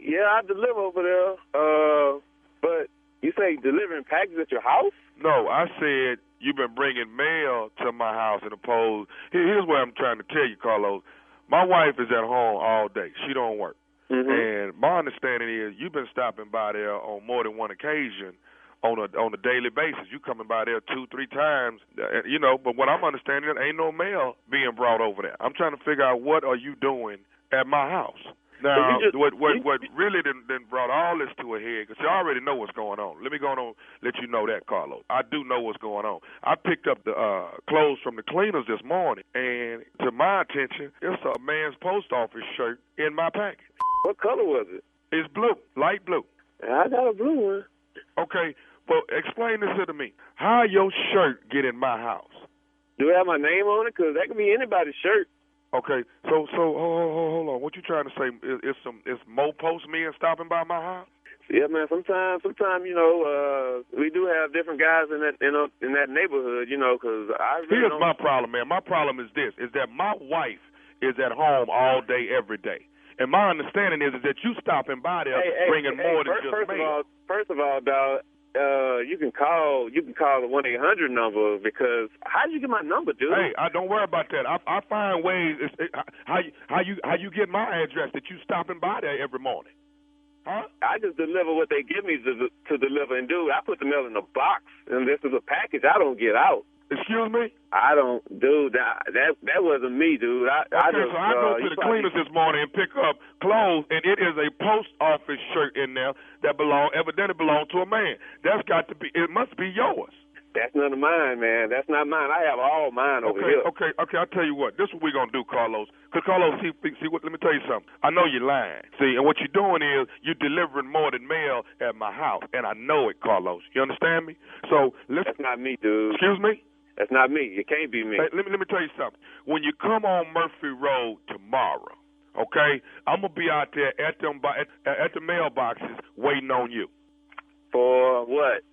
Yeah, I deliver over there. Uh, but you say delivering packages at your house? No, I said you've been bringing mail to my house and opposed. Here- Here's what I'm trying to tell you, Carlos. My wife is at home all day. She don't work. Mm-hmm. And my understanding is you've been stopping by there on more than one occasion on a on a daily basis. You coming by there two, three times, uh, you know. But what I'm understanding, there ain't no mail being brought over there. I'm trying to figure out what are you doing at my house. Now, just- what what what really then, done brought all this to a head? Because you already know what's going on. Let me go on and let you know that, Carlos. I do know what's going on. I picked up the uh, clothes from the cleaners this morning, and to my attention, it's a man's post office shirt in my package. What color was it? It's blue, light blue. I got a blue one. Okay, well, explain this to me. How your shirt get in my house? Do it have my name on it? Because that could be anybody's shirt. Okay, so so hold, hold, hold on. What you trying to say? Is, is some is Mo postmen stopping by my house? Yeah, man. Sometimes, sometimes you know, uh, we do have different guys in that in, a, in that neighborhood. You know, because I really Here's don't. my problem, man. My problem is this: is that my wife is at home all day, every day, and my understanding is, is that you stopping by there hey, hey, bringing hey, more than first, just first mail. of all, first of all, dog, uh, you can call you can call the one eight hundred number because how did you get my number, dude? Hey, I don't worry about that. I, I find ways. It, how you how you how you get my address that you stopping by there every morning? Huh? I just deliver what they give me to to deliver, and dude, I put the mail in a box, and this is a package I don't get out. Excuse me? I don't, dude. That that that wasn't me, dude. I, I Okay, just, so I go uh, to the probably- cleaners this morning and pick up clothes, and it is a post office shirt in there that belong evidently belong to a man. That's got to be. It must be yours. That's none of mine, man. That's not mine. I have all mine over Okay, here. okay, okay. I'll tell you what. This is what we're gonna do, Carlos. Cause Carlos, see, see what? Let me tell you something. I know you're lying. See, and what you're doing is you're delivering more than mail at my house, and I know it, Carlos. You understand me? So listen. That's not me, dude. Excuse me. That's not me. It can't be me. Hey, let me let me tell you something. When you come on Murphy Road tomorrow, okay, I'm gonna be out there at them by, at, at the mailboxes waiting on you. For what?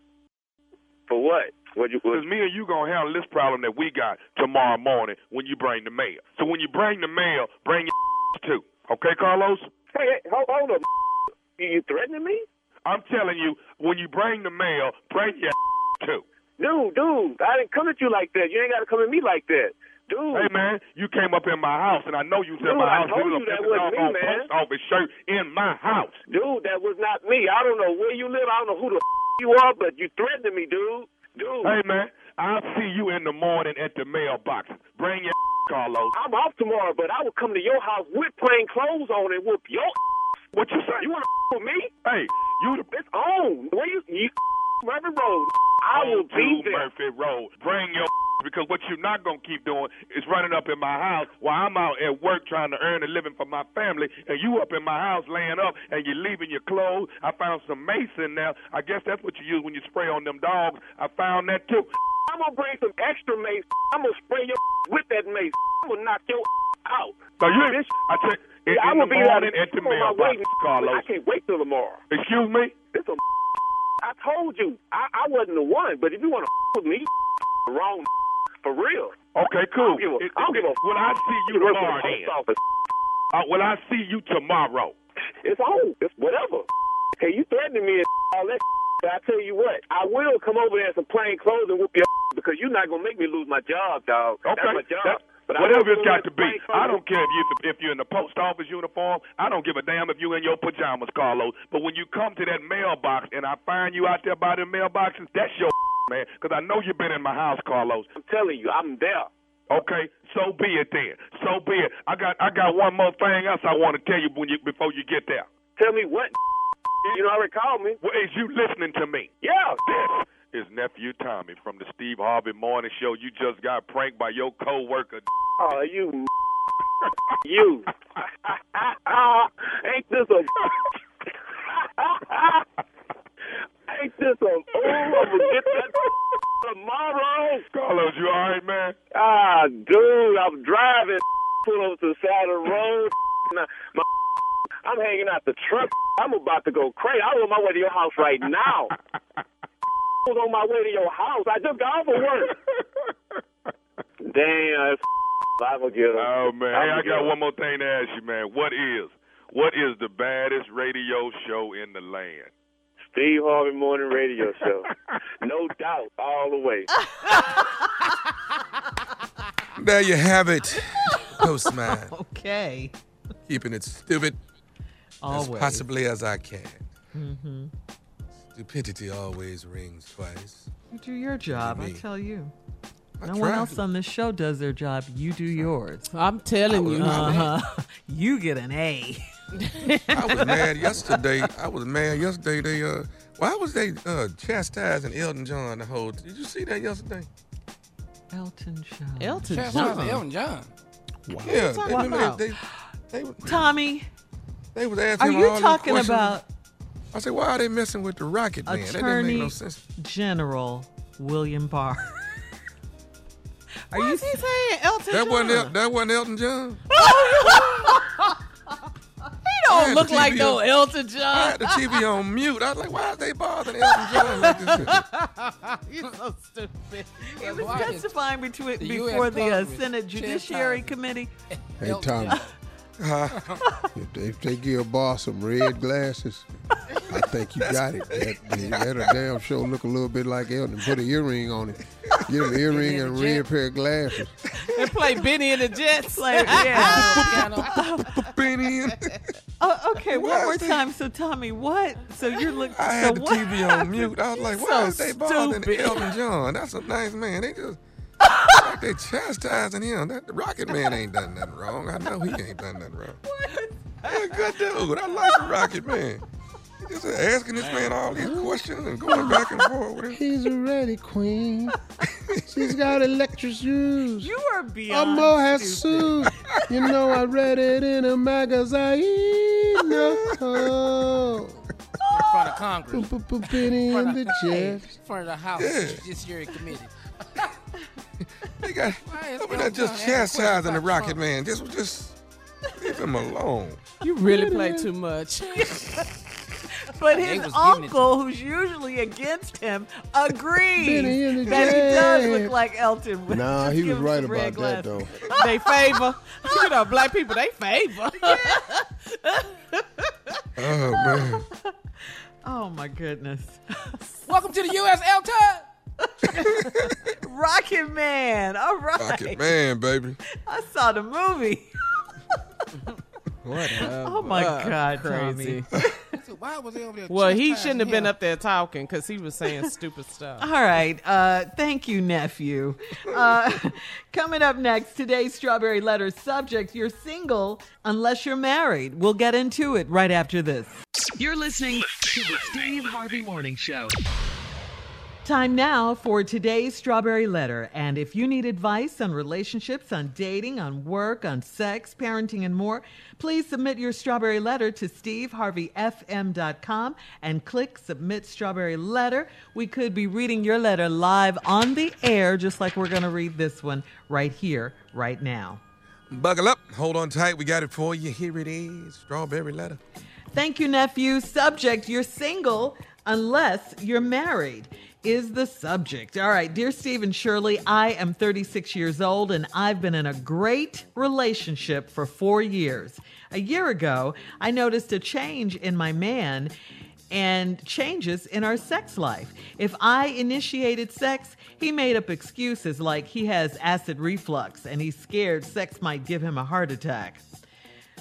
For what? What you? What, Because me and you gonna handle this problem that we got tomorrow morning when you bring the mail. So when you bring the mail, bring your too. Okay, Carlos? hey, hey, hold, hold up. You, you threatening me? I'm telling you, when you bring the mail, bring your too. Dude, dude, I didn't come at you like that. You ain't got to come at me like that. Dude. Hey man, you came up in my house, and I know you was in my I house. told was you that wasn't me, man. post office shirt in my house. Dude, that was not me. I don't know where you live. I don't know who the you are, but you threatened me, dude. Dude. Hey man, I'll see you in the morning at the mailbox. Bring your Carlos. I'm off tomorrow, but I will come to your house with plain clothes on and whoop your What you say? You want to with me? Hey, you the It's on. Where you, you Murphy Road. I will to be there. Murphy Road. Bring your because what you're not gonna keep doing is running up in my house while I'm out at work trying to earn a living for my family, and you up in my house laying up and you're leaving your clothes. I found some mace in there. I guess that's what you use when you spray on them dogs. I found that too. I'm gonna bring some extra mace. I'm gonna spray your with that mace. I'm gonna knock your out. So you, This- I tell in, Yeah, in I'm the gonna be morning there at the mailbox. Carlos. I can't wait till tomorrow. Excuse me. This a I told you I, I wasn't the one, but if you want to with me, wrong for real. Okay, I cool. don't give a, It- I don't give a when I see you tomorrow then? Uh, will I see you tomorrow? It's on. It's whatever. Hey, you threatening me and all that. But I tell you what, I will come over there in some plain clothes and whoop your because you're not gonna make me lose my job, dog. That's Okay. my job. That- But whatever it's got to be. I don't care if you if you're in the post office uniform. I don't give a damn if you're in your pajamas, Carlos. But when you come to that mailbox and I find you out there by the mailboxes, that's your man. Because I know you've been in my house, Carlos. I'm telling you, I'm there. Okay, so be it then. So be it. I got I got one more thing else I want to tell you when you before you get there. Tell me what? You know, I recall me. Well, is you listening to me? Yeah. This is nephew Tommy from the Steve Harvey Morning Show. You just got pranked by your coworker. Oh, you. you. Ain't this a. Ain't this a. Oh, I'm gonna get that tomorrow. Carlos, you all right, man? Ah, dude, I'm driving. Pull over to the side of the road. My, I'm hanging out the truck. I'm about to go crazy. I'm on my way to your house right now. I was on my way to your house. I just got off of work. Damn, I'm gonna get him. Oh man, hey, I'ma I got one more thing to ask you, man. What is what is the baddest radio show in the land? Steve Harvey Morning Radio Show. no doubt, all the way. There you have it, Postman. Okay. Keeping it stupid Always. as possibly as I can. Mm-hmm. Stupidity always rings twice. You do your job, I tell you. I no one try. else on this show does their job. You do yours. I'm telling you. Uh-huh. You get an A. I was mad yesterday. I was mad yesterday. They uh, why was they uh chastising Elton John the whole? Did you see that yesterday? Elton John. Elton Chastising John. Elton John. Yeah, you they, talking remember about? they, they, they, Tommy, they was asking are him you all talking about I said, why are they messing with the Rocket Man? That didn't make no sense. General William Barr? Are Why you is he saying Elton That John? wasn't El- that wasn't Elton John. He don't look like TV no Elton John. I had the TV on mute. I was like, why are they bothering Elton John like this? You're so stupid. He was Why testifying between, the before US the uh, Senate Judiciary chastising Committee. Hey, Elton Tommy, if, they, if they give boss some red glasses, I think you got it. That, that'll damn sure look a little bit like Elton. Put an earring on it. Give him an earring and a red pair of glasses. and play Bennie and the Jets. Like, yeah. Benny and- oh, okay, one Why more they- time. So, Tommy, what? So you're looking. I so had the what TV on mute. I was like, why So is they bothering stupid. Elton John? That's a nice man. They just like they chastising him. That the Rocket Man ain't done nothing wrong. I know he ain't done nothing wrong. He's a good dude. I like the Rocket Man. He just asking this man all these questions and going back and forth with him. He's a ready queen. She's got electric shoes. You are A beyond. mohair suit. You know I read it in a magazine. No. In front of Congress. Benny In front and the hey, Jets. in front of the House Yeah. Judiciary Committee. They got Why is over Elton just chastising the Rocket Man. Just just leave him alone. You really play too much. But his was giving it to uncle, who's usually against him, agrees Benny and the that he does look like Elton. with- Nah, just he was right some red about that, though. they favor. You know, black people, they favor. Oh man. Oh my goodness. Welcome to the U.S. Elton. Rocket Man. All right. Rocket Man, baby. I saw the movie. Whatever. Oh my God, crazy. So why was he over there? Well, he shouldn't have been up there talking because he was saying stupid stuff. All right. Uh, thank you, nephew. Uh, coming up next, today's Strawberry Letter subject You're single unless you're married. We'll get into it right after this. You're listening to the Steve Harvey Morning Show. Time now for today's Strawberry Letter. And if you need advice on relationships, on dating, on work, on sex, parenting, and more, please submit your Strawberry Letter to steveharveyfm.com and click Submit Strawberry Letter. We could be reading your letter live on the air, just like we're going to read this one right here, right now. Buckle up. Hold on tight. We got it for you. Here it is. Strawberry letter. Thank you, nephew. Subject You're single unless you're married is the subject. All right, dear Steve and Shirley, I am 36 years old and I've been in a great relationship for four years. A year ago, I noticed a change in my man. and changes in our sex life. If I initiated sex, he made up excuses like he has acid reflux and he's scared sex might give him a heart attack.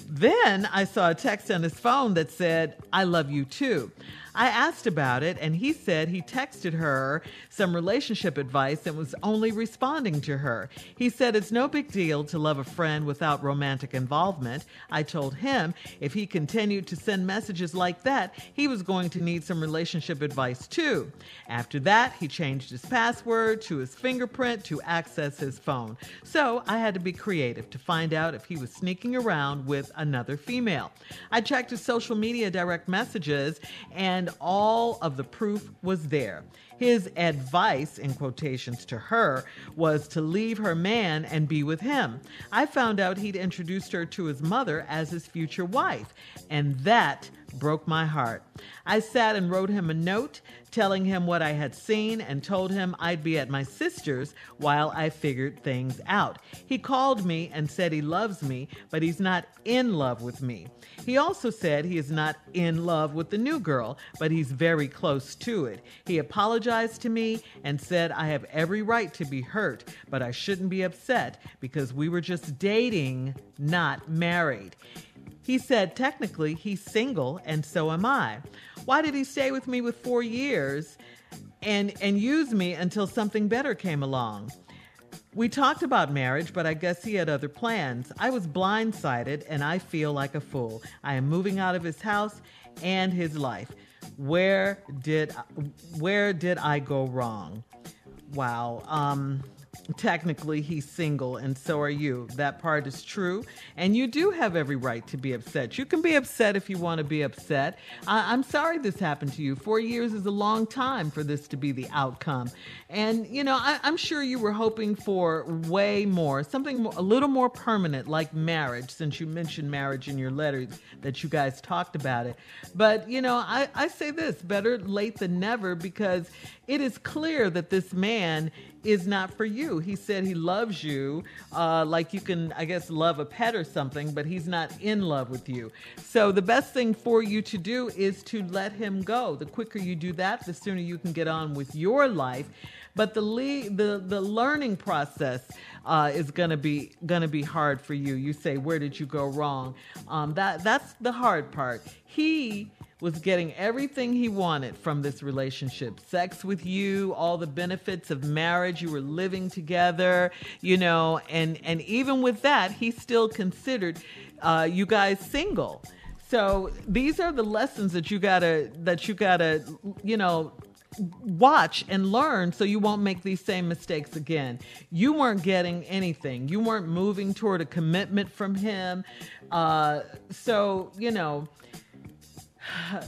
Then I saw a text on his phone that said, I love you too. I asked about it, and he said he texted her some relationship advice and was only responding to her. He said it's no big deal to love a friend without romantic involvement. I told him if he continued to send messages like that, he was going to need some relationship advice too. After that, he changed his password to his fingerprint to access his phone. So I had to be creative to find out if he was sneaking around with another female. I checked his social media direct messages, and all of the proof was there. His advice, in quotations to her, was to leave her man and be with him. I found out he'd introduced her to his mother as his future wife, and that broke my heart. I sat and wrote him a note telling him what I had seen and told him I'd be at my sister's while I figured things out. He called me and said he loves me, but he's not in love with me. He also said he is not in love with the new girl, but he's very close to it. He apologized to me and said I have every right to be hurt, but I shouldn't be upset because we were just dating, not married. He said technically he's single and so am I. Why did he stay with me with 4 years and and use me until something better came along? We talked about marriage, but I guess he had other plans. I was blindsided and I feel like a fool. I am moving out of his house and his life. Where did where did I go wrong? Wow. Um technically he's single and so are you. That part is true. And you do have every right to be upset. You can be upset if you want to be upset. I- am sorry this happened to you. Four years is a long time for this to be the outcome. And, you know, I- am sure you were hoping for way more, something more, a little more permanent like marriage, since you mentioned marriage in your letter that you guys talked about it. But, you know, I, I say this better late than never because it is clear that this man is not for you. He said he loves you, uh, like you can, I guess, love a pet or something, but he's not in love with you. So the best thing for you to do is to let him go. The quicker you do that, the sooner you can get on with your life. But the le- the the learning process uh, is gonna be gonna be hard for you. You say, where did you go wrong? Um, that that's the hard part. He was getting everything he wanted from this relationship sex with you all the benefits of marriage you were living together you know and and even with that he still considered uh, you guys single so these are the lessons that you gotta that you gotta you know watch and learn so you won't make these same mistakes again. You weren't getting anything. You weren't moving toward a commitment from him. Uh, so, you know, I,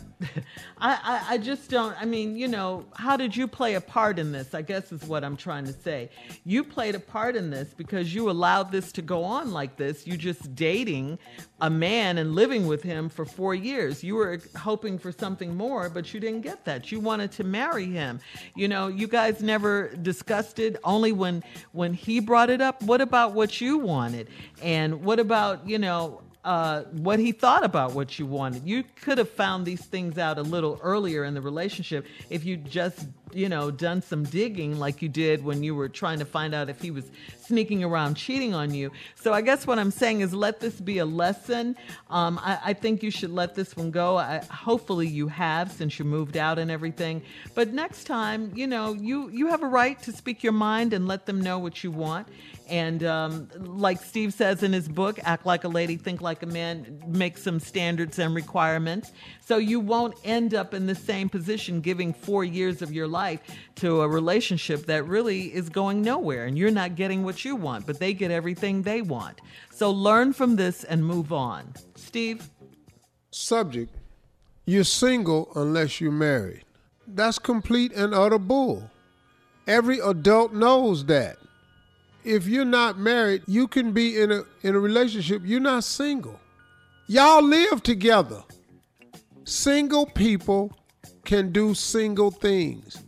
I, I just don't. I mean, you know, how did you play a part in this? I guess is what I'm trying to say. You played a part in this because you allowed this to go on like this. You just dating a man and living with him for four years. You were hoping for something more, but you didn't get that. You wanted to marry him. You know, you guys never discussed it. Only when when he brought it up. What about what you wanted? And what about you know? Uh, what he thought about what you wanted. You could have found these things out a little earlier in the relationship if you just, you know, done some digging like you did when you were trying to find out if he was sneaking around cheating on you. So I guess what I'm saying is let this be a lesson. Um, I, I, think you should let this one go. I, hopefully you have since you moved out and everything. But next time, you know, you you have a right to speak your mind and let them know what you want. And um, like Steve says in his book, Act Like a Lady, Think Like a Man, make some standards and requirements. So you won't end up in the same position giving four years of your life to a relationship that really is going nowhere and you're not getting what you want, but they get everything they want. So learn from this and move on. Steve? Subject You're single unless you're married. That's complete and utter bull. Every adult knows that if you're not married, you can be in a in a relationship. You're not single. Y'all live together. Single people can do single things.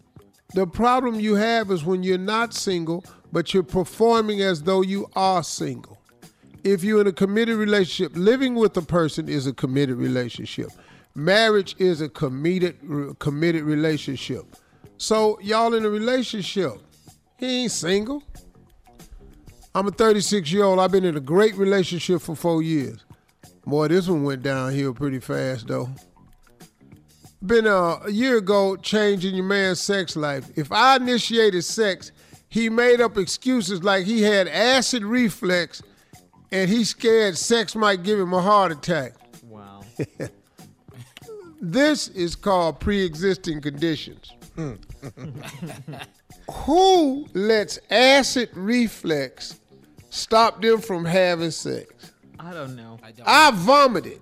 The problem you have is when you're not single, but you're performing as though you are single. If you're in a committed relationship, living with a person is a committed relationship. marriage is a committed committed relationship. So y'all in a relationship. He ain't single. I'm a 36 year old. I've been in a great relationship for four years. Boy, this one went downhill pretty fast though. Been uh, a year ago changing your man's sex life. If I initiated sex, he made up excuses like he had acid reflux and he scared sex might give him a heart attack. Wow. This is called pre-existing conditions. Who lets acid reflux stop them from having sex? I don't know. I vomited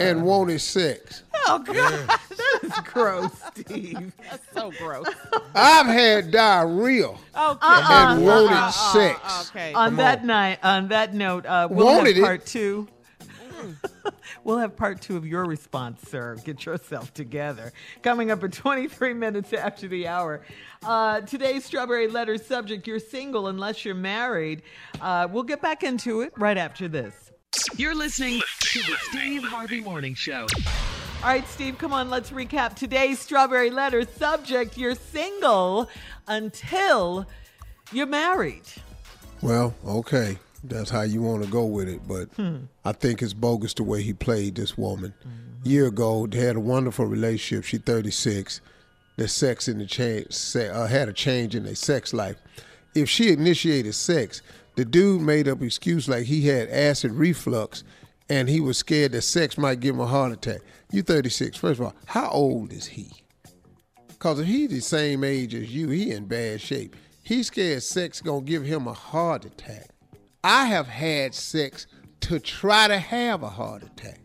and wanted sex. Oh God, that is gross, Steve. That's so gross. I've had diarrhea Okay. and wanted Uh-uh, sex. Okay. On that night, on that note, uh, we'll Wanted have it. part two. We'll have part two of your response, sir. Get yourself together. Coming up at 23 minutes after the hour. Uh, today's Strawberry Letter subject You're single unless you're married. Uh, we'll get back into it right after this. You're listening to the Steve Harvey Morning Show. All right, Steve, come on, let's recap today's Strawberry Letter subject You're single until you're married. Well, okay. That's how you want to go with it, but I think it's bogus the way he played this woman. Year ago, they had a wonderful relationship. She 36. The sex in the change se- uh, had a change in their sex life. If she initiated sex, the dude made up excuse like he had acid reflux, and he was scared that sex might give him a heart attack. You 36. First of all, how old is he? Cause if he's the same age as you, he in bad shape. He's scared sex gonna give him a heart attack. I have had sex to try to have a heart attack.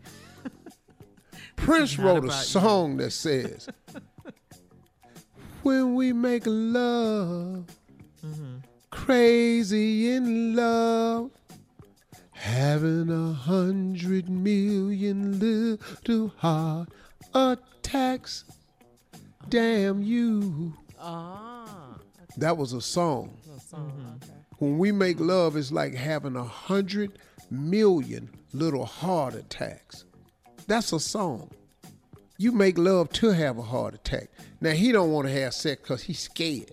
Prince wrote a about you. song that says, "When we make love, crazy in love, having a hundred million little heart attacks." Damn you. Ah. That was a song. Little song, okay. When we make love, it's like having a hundred million little heart attacks. That's a song. You make love to have a heart attack. Now he don't want to have sex because he's scared.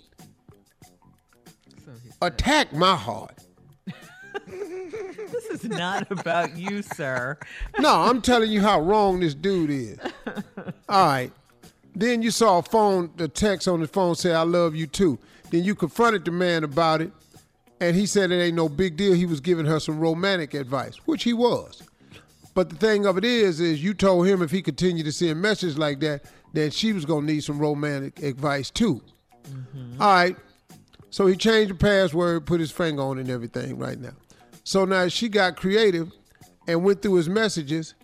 Attack my heart. This is not about you, sir. No, I'm telling you how wrong this dude is. All right. Then you saw a phone, the text on the phone say, I love you too. Then you confronted the man about it, and he said it ain't no big deal. He was giving her some romantic advice, which he was. But the thing of it is, is you told him if he continued to send messages like that, then she was gonna need some romantic advice too. Mm-hmm. All right. So he changed the password, put his finger on it and everything right now. So now she got creative and went through his messages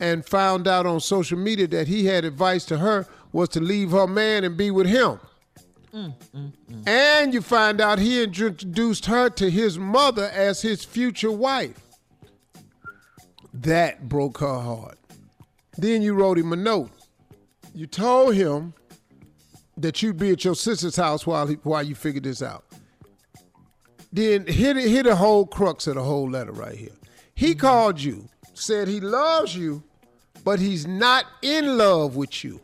and found out on social media that he had advice to her was to leave her man and be with him. And you find out he introduced her to his mother as his future wife. That broke her heart. Then you wrote him a note. You told him that you'd be at your sister's house while he, while you figured this out. Then hit it, hit the whole crux of the whole letter right here. He mm-hmm. called you, said he loves you, but he's not in love with you.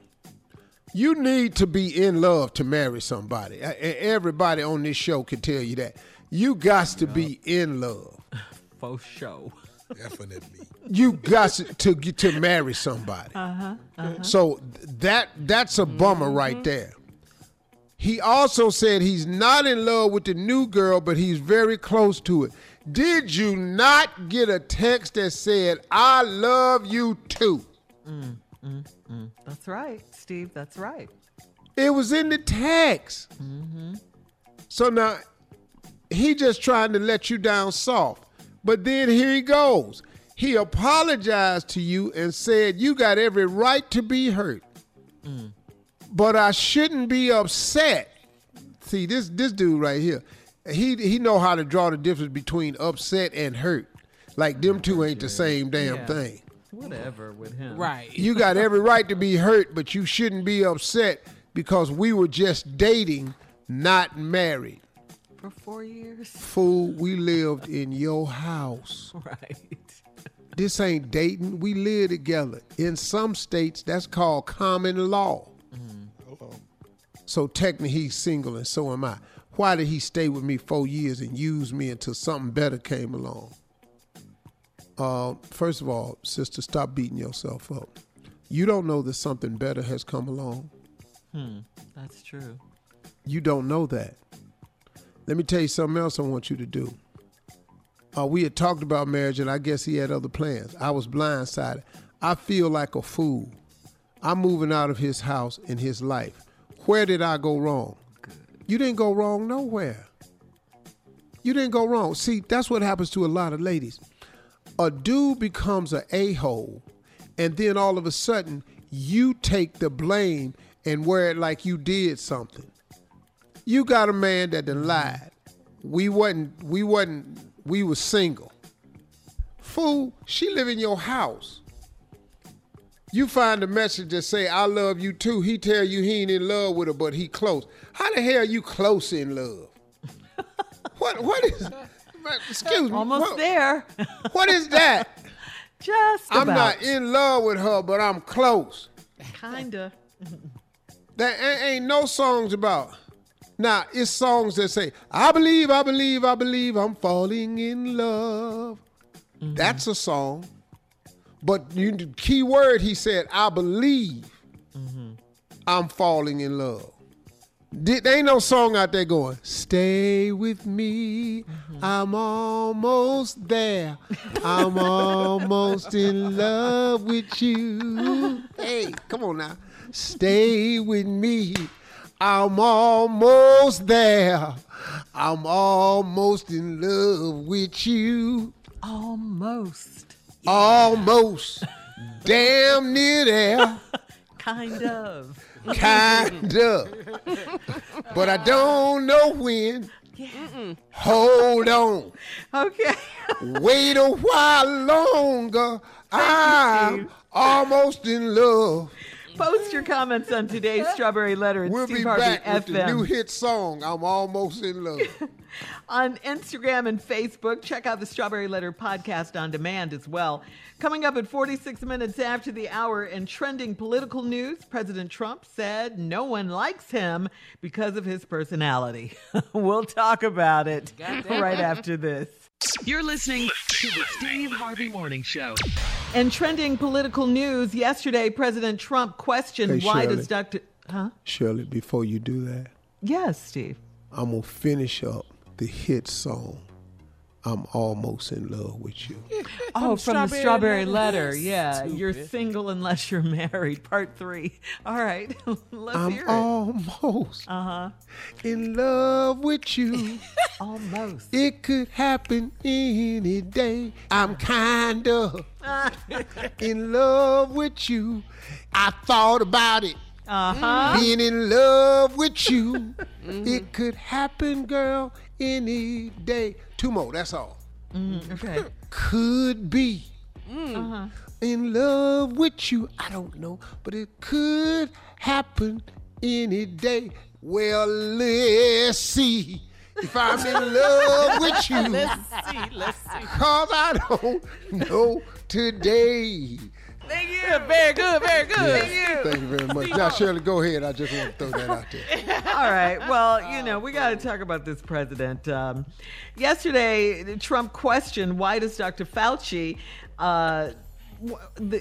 You need to be in love to marry somebody. Everybody on this show can tell you that. You got to be in love. For show. Definitely. You got to get to marry somebody. Uh-huh. uh-huh. So that that's a bummer right there. He also said he's not in love with the new girl, but he's very close to it. Did you not get a text that said, I love you too? Mm, mm, mm. That's right, Steve. That's right. It was in the text. Mm-hmm. So now he just trying to let you down soft. But then here he goes. He apologized to you and said you got every right to be hurt. Mm. But I shouldn't be upset. See, this this dude right here, he he know how to draw the difference between upset and hurt. Like them two ain't the same damn Yeah. thing. Whatever with him. Right. You got every right to be hurt, but you shouldn't be upset because we were just dating, not married. For four years. Fool, we lived in your house. Right. This ain't dating. We live together. In some states, that's called common law. So technically, he's single, and so am I. Why did he stay with me four years and use me until something better came along? Uh, first of all, sister, stop beating yourself up. You don't know that something better has come along. Hmm, that's true. You don't know that. Let me tell you something else I want you to do. Uh, we had talked about marriage, and I guess he had other plans. I was blindsided. I feel like a fool. I'm moving out of his house in his life. Where did I go wrong? You didn't go wrong nowhere. You didn't go wrong. See, that's what happens to a lot of ladies. A dude becomes an a hole, and then all of a sudden, you take the blame and wear it like you did something. You got a man that done lied. We wasn't, we wasn't, we was single. Fool, she live in your house. You find a message that say, I love you too. He tell you he ain't in love with her, but he close. How the hell you close in love? what what is excuse me. Almost what- there. What is that? Just I'm about. not in love with her, but I'm close. Kinda. That ain't, ain't no songs about. Now it's songs that say, "I believe, I believe, I believe, I'm falling in love." Mm-hmm. That's a song. But you, the key word he said, "I believe, mm-hmm. I'm falling in love." Did, there ain't no song out there going, "Stay with me, I'm almost there, I'm almost in love with you." Hey, come on now, stay with me, I'm almost there, I'm almost in love with you. Almost. Almost, damn near there. Kind of. Kind of. But I don't know when. Hold on. Okay. Wait a while longer. I'm almost in love. Post your comments on today's Strawberry Letter at We'll Steve be Harvey back with FM. the new hit song, I'm Almost in Love. on Instagram and Facebook. Check out the Strawberry Letter podcast on demand as well. Coming up at 46 minutes after the hour in trending political news, President Trump said no one likes him because of his personality. we'll talk about it right after this. You're listening to the Steve Harvey Morning Show. And trending political news, yesterday President Trump questioned Hey, why Shirley. does Dr. Huh? Shirley, before you do that, Yes, Steve. I'm going to finish up the hit song, I'm Almost in Love with You. Oh, from the Strawberry Strawberry Letter. Letter. Yeah, Stupid. you're single unless you're married. Part three. All right, let's I'm hear it. almost Uh huh. in love with you. Almost. It could happen any day. I'm kind of in love with you. I thought about it. Uh-huh. Being in love with you. It could happen, girl, any day. Two more, that's all. Mm, okay. Could be Uh-huh. in love with you. I don't know, but it could happen any day. Well, let's see if I'm in love with you. Let's see. Let's see. Cause I don't know today. Thank you. Very good. Very good. Thank you. Thank you very much. Now, Shirley, go ahead. I just want to throw that out there. All right. Well, you know, we got to talk about this president. Um, yesterday, Trump questioned why does Dr. Fauci, uh,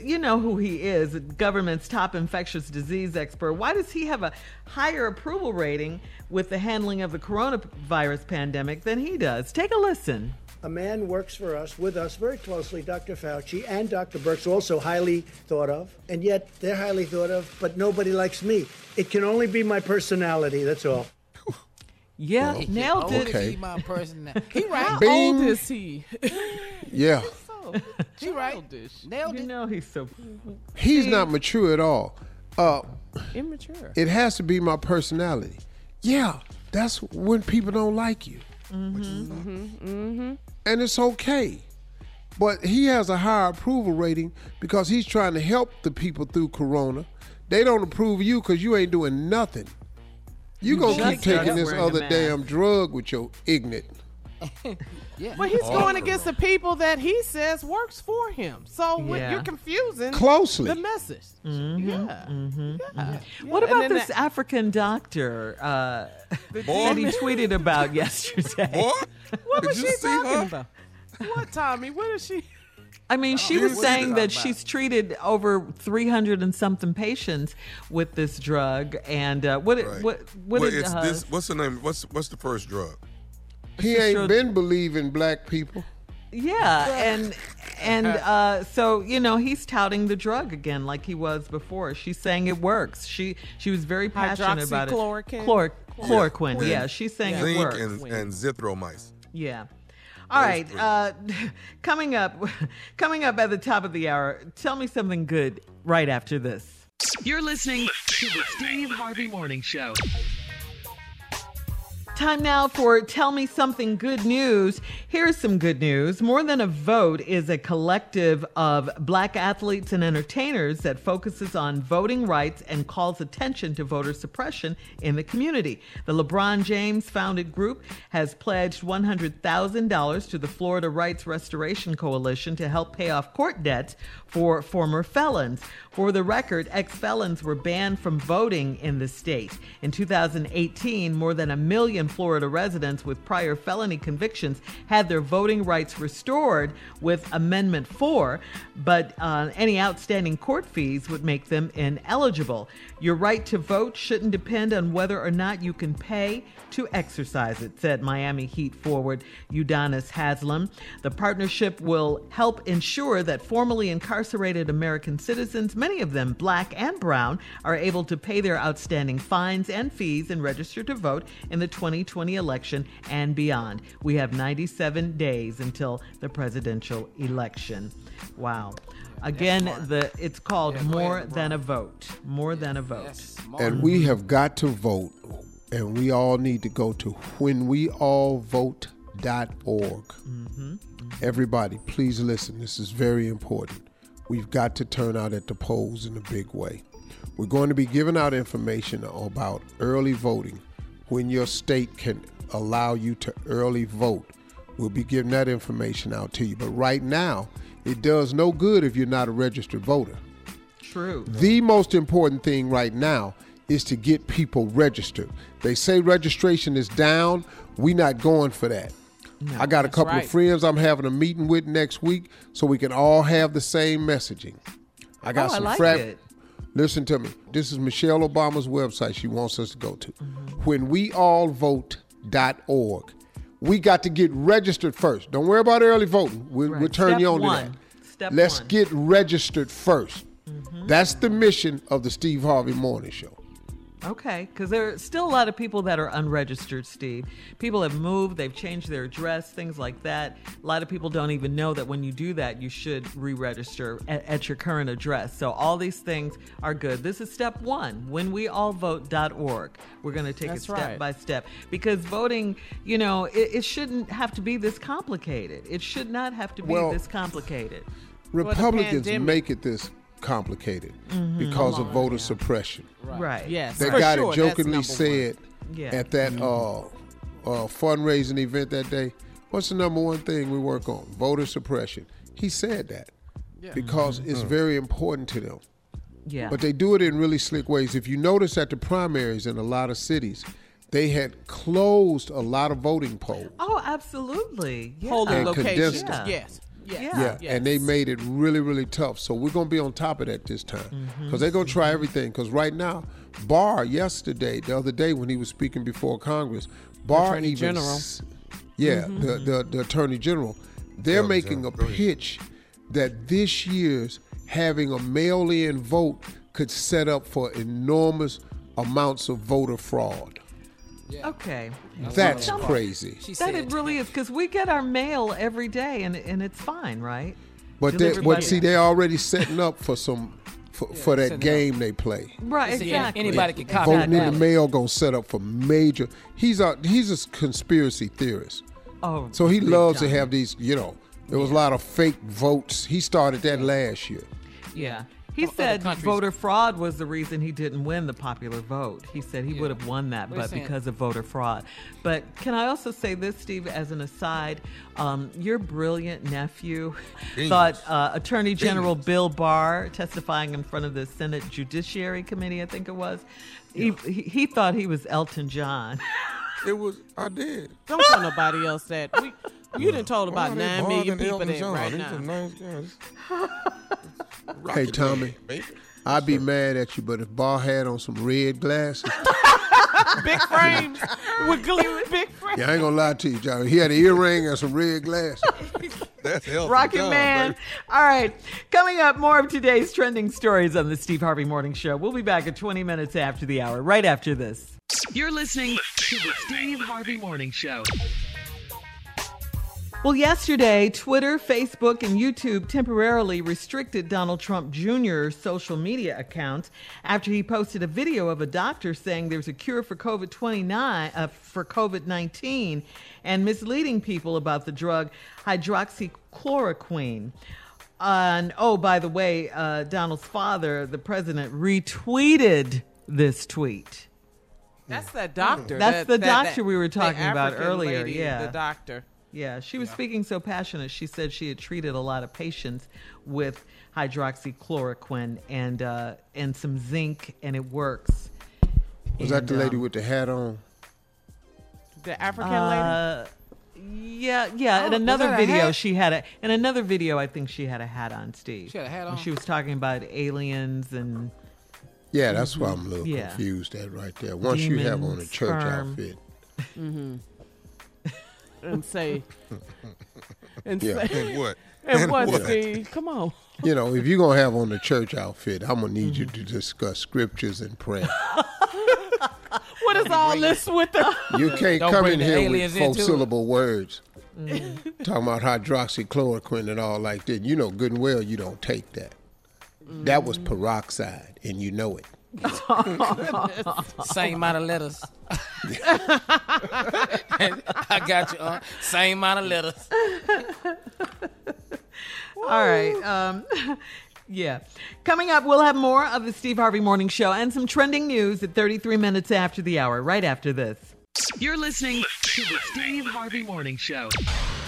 you know who he is, government's top infectious disease expert. Why does he have a higher approval rating with the handling of the coronavirus pandemic than he does? Take a listen. A man works for us, with us very closely, Dr. Fauci and Dr. Birx, also highly thought of, and yet they're highly thought of, but nobody likes me. It can only be my personality, that's all. Yeah, Well, nailed it. okay. He my personality. He right. How Bing. old is he? Yeah. He right. Nailed it. You know he's so. He's not mature at all. Uh, Immature. it has to be my personality. Yeah, that's when people don't like you. Mm-hmm. and it's okay. But he has a higher approval rating because he's trying to help the people through Corona. They don't approve you because you ain't doing nothing. You You gonna keep taking this other damn drug with your ignorant. Yeah. But he's going against the people that he says works for him. So Yeah. you're confusing Closely. the message. Mm-hmm. Yeah. Yeah. What about this that- African doctor uh, that he tweeted about yesterday? What Did was you she see talking her? about? What, Tommy? What is she? I mean, she Oh, was saying that about? she's treated over 300 and something patients with this drug. And uh, what, Right. what, what Well, did, uh, this, what's the name? What's what's the first drug? He Sister- ain't been believing black people. Yeah, and and uh, so you know he's touting the drug again like he was before. She's saying it works. She she was very passionate about it. Hydroxychloroquine? Chlor- chloroquine. Yeah. Yeah, she's saying it Zinc works. and, and zithromycin. Yeah. All right. Uh, coming up, coming up at the top of the hour. Tell me something good right after this. You're listening to the Steve Harvey Morning Show. Time now for Tell Me Something Good News. Here's some good news. More Than a Vote is a collective of black athletes and entertainers that focuses on voting rights and calls attention to voter suppression in the community. The LeBron James founded group has pledged $100,000 to the Florida Rights Restoration Coalition to help pay off court debts for former felons. For the record, ex felons were banned from voting in the state. In 2018, more than a million Florida residents with prior felony convictions had their voting rights restored with Amendment 4, but uh, any outstanding court fees would make them ineligible. Your right to vote shouldn't depend on whether or not you can pay to exercise it, said Miami Heat forward Udonis Haslem. The partnership will help ensure that formerly incarcerated American citizens, many of them black and brown, are able to pay their outstanding fines and fees and register to vote in the 2020 election and beyond. We have 97 days until the presidential election. Wow. Again, the it's called More Than a Vote. More Than a Vote. And we have got to vote. And we all need to go to whenweallvote.org. Mm-hmm. Everybody, please listen. This is very important. We've got to turn out at the polls in a big way. We're going to be giving out information about early voting, when your state can allow you to early vote. We'll be giving that information out to you. But right now, it does no good if you're not a registered voter. True. The most important thing right now is to get people registered. They say registration is down. We're not going for that. I got a couple right. of friends I'm having a meeting with next week so we can all have the same messaging. I got Oh, I some like frat- Listen to me. This is Michelle Obama's website she wants us to go to. Mm-hmm. Whenweallvote.org. We got to get registered first. Don't worry about early voting. We'll, we'll turn Step you on one. to that. Step Let's one. get registered 1st That's the mission of the Steve Harvey Morning Show. Okay, because there are still a lot of people that are unregistered, Steve. People have moved, they've changed their address, things like that. A lot of people don't even know that when you do that, you should re register at, at your current address. So, all these things are good. This is step one whenweallvote.org. We're going to take That's it step right. by step because voting, you know, it, it shouldn't have to be this complicated. It should not have to be Well, this complicated. Republicans make it this complicated because of voter suppression. Right. Yes. That for guy sure, that jokingly said Yeah. at that uh, uh, fundraising event that day, "What's the number one thing we work on? Voter suppression." He said that because it's very important to them. Yeah. But they do it in really slick ways. If you notice at the primaries in a lot of cities, they had closed a lot of voting polls. oh, absolutely. Yeah. Polling And locations. condensed. Yes. Yes. Yeah. Yeah, and they made it really, really tough. So we're gonna be on top of that this time Mm-hmm. because they're gonna try everything. Because right now, Barr yesterday, the other day when he was speaking before Congress, Barr Attorney even, General. yeah, Mm-hmm. the, the the Attorney General, they're Yeah, making a General, go ahead. pitch that this year's having a mail-in vote could set up for enormous amounts of voter fraud. Okay. That's Tell crazy. She That said, it really is because we get our mail every day and and it's fine, right? But they, Delivered but by- see, they're already setting up for some for, for that setting up. game they play. Right, Listen, yeah, exactly. anybody can copy Voting that in the mail gonna set up for major. He's a he's a conspiracy theorist, Oh, so he big loves to have these. You know, there was a lot of fake votes. He started that last year. Yeah. He other said countries. voter fraud was the reason he didn't win the popular vote. He said he would have won that, What are but saying? because of voter fraud. But can I also say this, Steve, as an aside? Um, your brilliant nephew Genius. thought uh, Attorney General Bill Barr, testifying in front of the Senate Judiciary Committee, I think it was, he, he, he thought he was Elton John. It was. I did. Don't tell nobody else that. We, you done told about Why they nine million bothering people Elton that John? right He's now. a nice guy. Hey, Tommy, Man. I'd be mad at you, but if Barr had on some red glasses, big frames with glitter, big frames. yeah, I ain't gonna lie to you, John. He had an earring and some red glasses. That's Elton Rocket John, Man. baby. All right. Coming up, more of today's trending stories on the Steve Harvey Morning Show. We'll be back at 20 minutes after the hour, right after this. You're listening to the Steve Harvey Morning Show. Well, yesterday, Twitter, Facebook, and YouTube temporarily restricted Donald Trump Jr.'s social media accounts after he posted a video of a doctor saying there's a cure for COVID 29 uh, for COVID 19 and misleading people about the drug hydroxychloroquine. and oh, by the way, uh, Donald's father, the president, retweeted this tweet. That's that doctor. That's that- the that- doctor that- we were talking about earlier. lady, yeah, the doctor. Yeah, she was speaking so passionate. She said she had treated a lot of patients with hydroxychloroquine and uh, and some zinc, and it works. Was that the lady um, with the hat on? The African lady. uh, Yeah, yeah. Oh, in another that a video, she had a. In another video, I think she had a hat on. Steve. She had a hat on? she was talking about aliens and. Yeah, that's why I'm a little Yeah. confused at right there. Once you have on a church sperm. outfit, Mm-hmm. And say. And Yeah. say. And what? And, And what, what? Steve? Come on. you know, if you're gonna have on the church outfit, I'm gonna need you to discuss scriptures and prayer. What is all this with the? You can't Don't come in here with four into it. syllable words. Mm-hmm. Talking about hydroxychloroquine and all like that. You know good and well you don't take that. That was peroxide, and you know it. Same amount of letters. I got you. Uh, same amount of letters. All right. Um, yeah. Coming up, we'll have more of the Steve Harvey Morning Show and some trending news at 33 minutes after the hour, right after this. You're listening to the Steve Harvey Morning Show.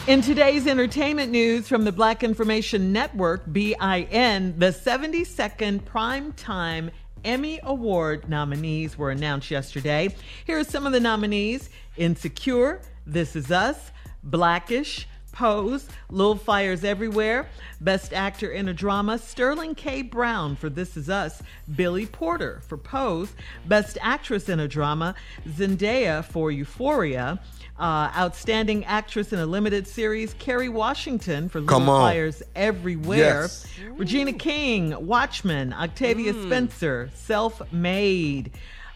In today's entertainment news from the Black Information Network, BIN, the 72nd Primetime Emmy Award nominees were announced yesterday. Here are some of the nominees Insecure, This Is Us, Blackish, Pose, Little Fires Everywhere, Best Actor in a Drama, Sterling K. Brown for This Is Us, Billy Porter for Pose, Best Actress in a Drama, Zendaya for Euphoria, uh, Outstanding Actress in a Limited Series, Kerry Washington for Little Come on. Fires Everywhere, Yes. Regina King, Watchmen, Octavia Spencer, Self Made.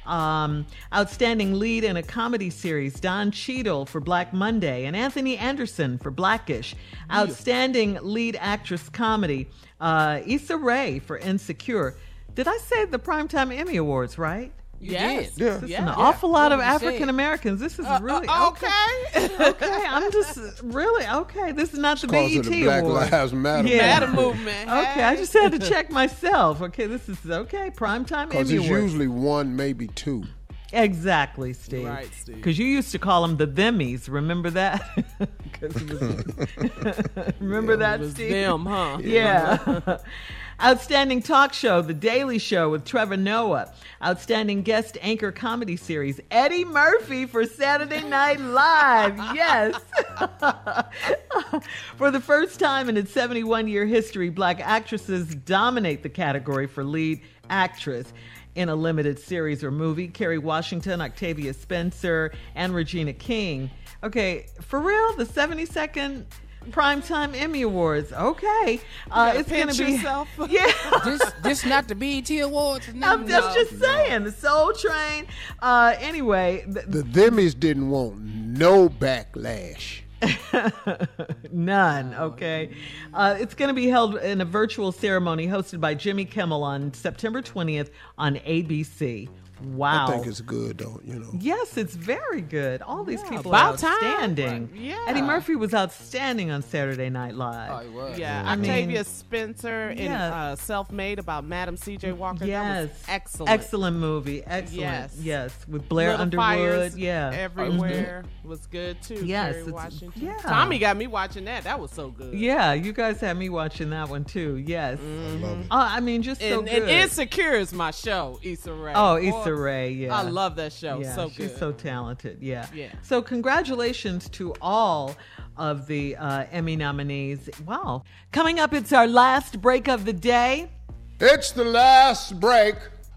Um, outstanding lead in a comedy series, Don Cheadle for Black Monday, and Anthony Anderson for Blackish. Outstanding lead actress comedy, uh, Issa Rae for Insecure. Did I say the Primetime Emmy Awards, right? Yes. Yeah. This is Yeah. an awful lot of What you. African Americans. This is Uh, really uh, okay. okay, I'm just really okay. This is not the BET of the Black Award. Lives Matter. Yeah. Matter movement. Okay, I just had to check myself. Okay, this is okay. Primetime Because it's Awards. usually one, maybe two. Exactly, Steve. Right, Steve. Because you used to call them the themmies. Remember that? 'Cause it was- remember that, It was Steve? them, huh? Yeah. Outstanding talk show, The Daily Show with Trevor Noah. Outstanding guest anchor comedy series, Eddie Murphy for Saturday Night Live. Yes. for the first time in its 71 year history, black actresses dominate the category for lead actress in a limited series or movie. Kerry Washington, Octavia Spencer, and Regina King. Okay, for real, the 72nd Primetime Emmy Awards. Okay. Uh, it's going to be. yourself. Yeah. This this not the BET Awards. No, I'm just, just saying, the Soul Train. Uh, anyway, th- The themmies didn't want no backlash. None, okay. Uh, it's going to be held in a virtual ceremony hosted by Jimmy Kimmel on September 20th on ABC. Wow. I think it's good, though. You know. Yes, it's very good. All these people about are time. outstanding. Yeah. Eddie Murphy was outstanding on Saturday Night Live. Oh, he was. Yeah, I mean- Octavia Spencer in Yeah. uh, Self Made about Madam C.J. Walker. That Yes, was excellent. Excellent movie. Excellent. Yes. Yes, with Blair Little Underwood. Yeah, everywhere was good too. Yes, Kerry Washington. yeah. Tommy got me watching that. That was so good. Yeah, you guys had me watching that one too. Yes. I love Uh, I mean, just so and, good. and Insecure is my show, Issa Rae. Oh, Boy, Issa Rae, yeah. I love that show. Yeah, so she's good. so talented. Yeah. Yeah. So congratulations to all of the uh, Emmy nominees. Wow. Coming up, it's our last break of the day. It's the last break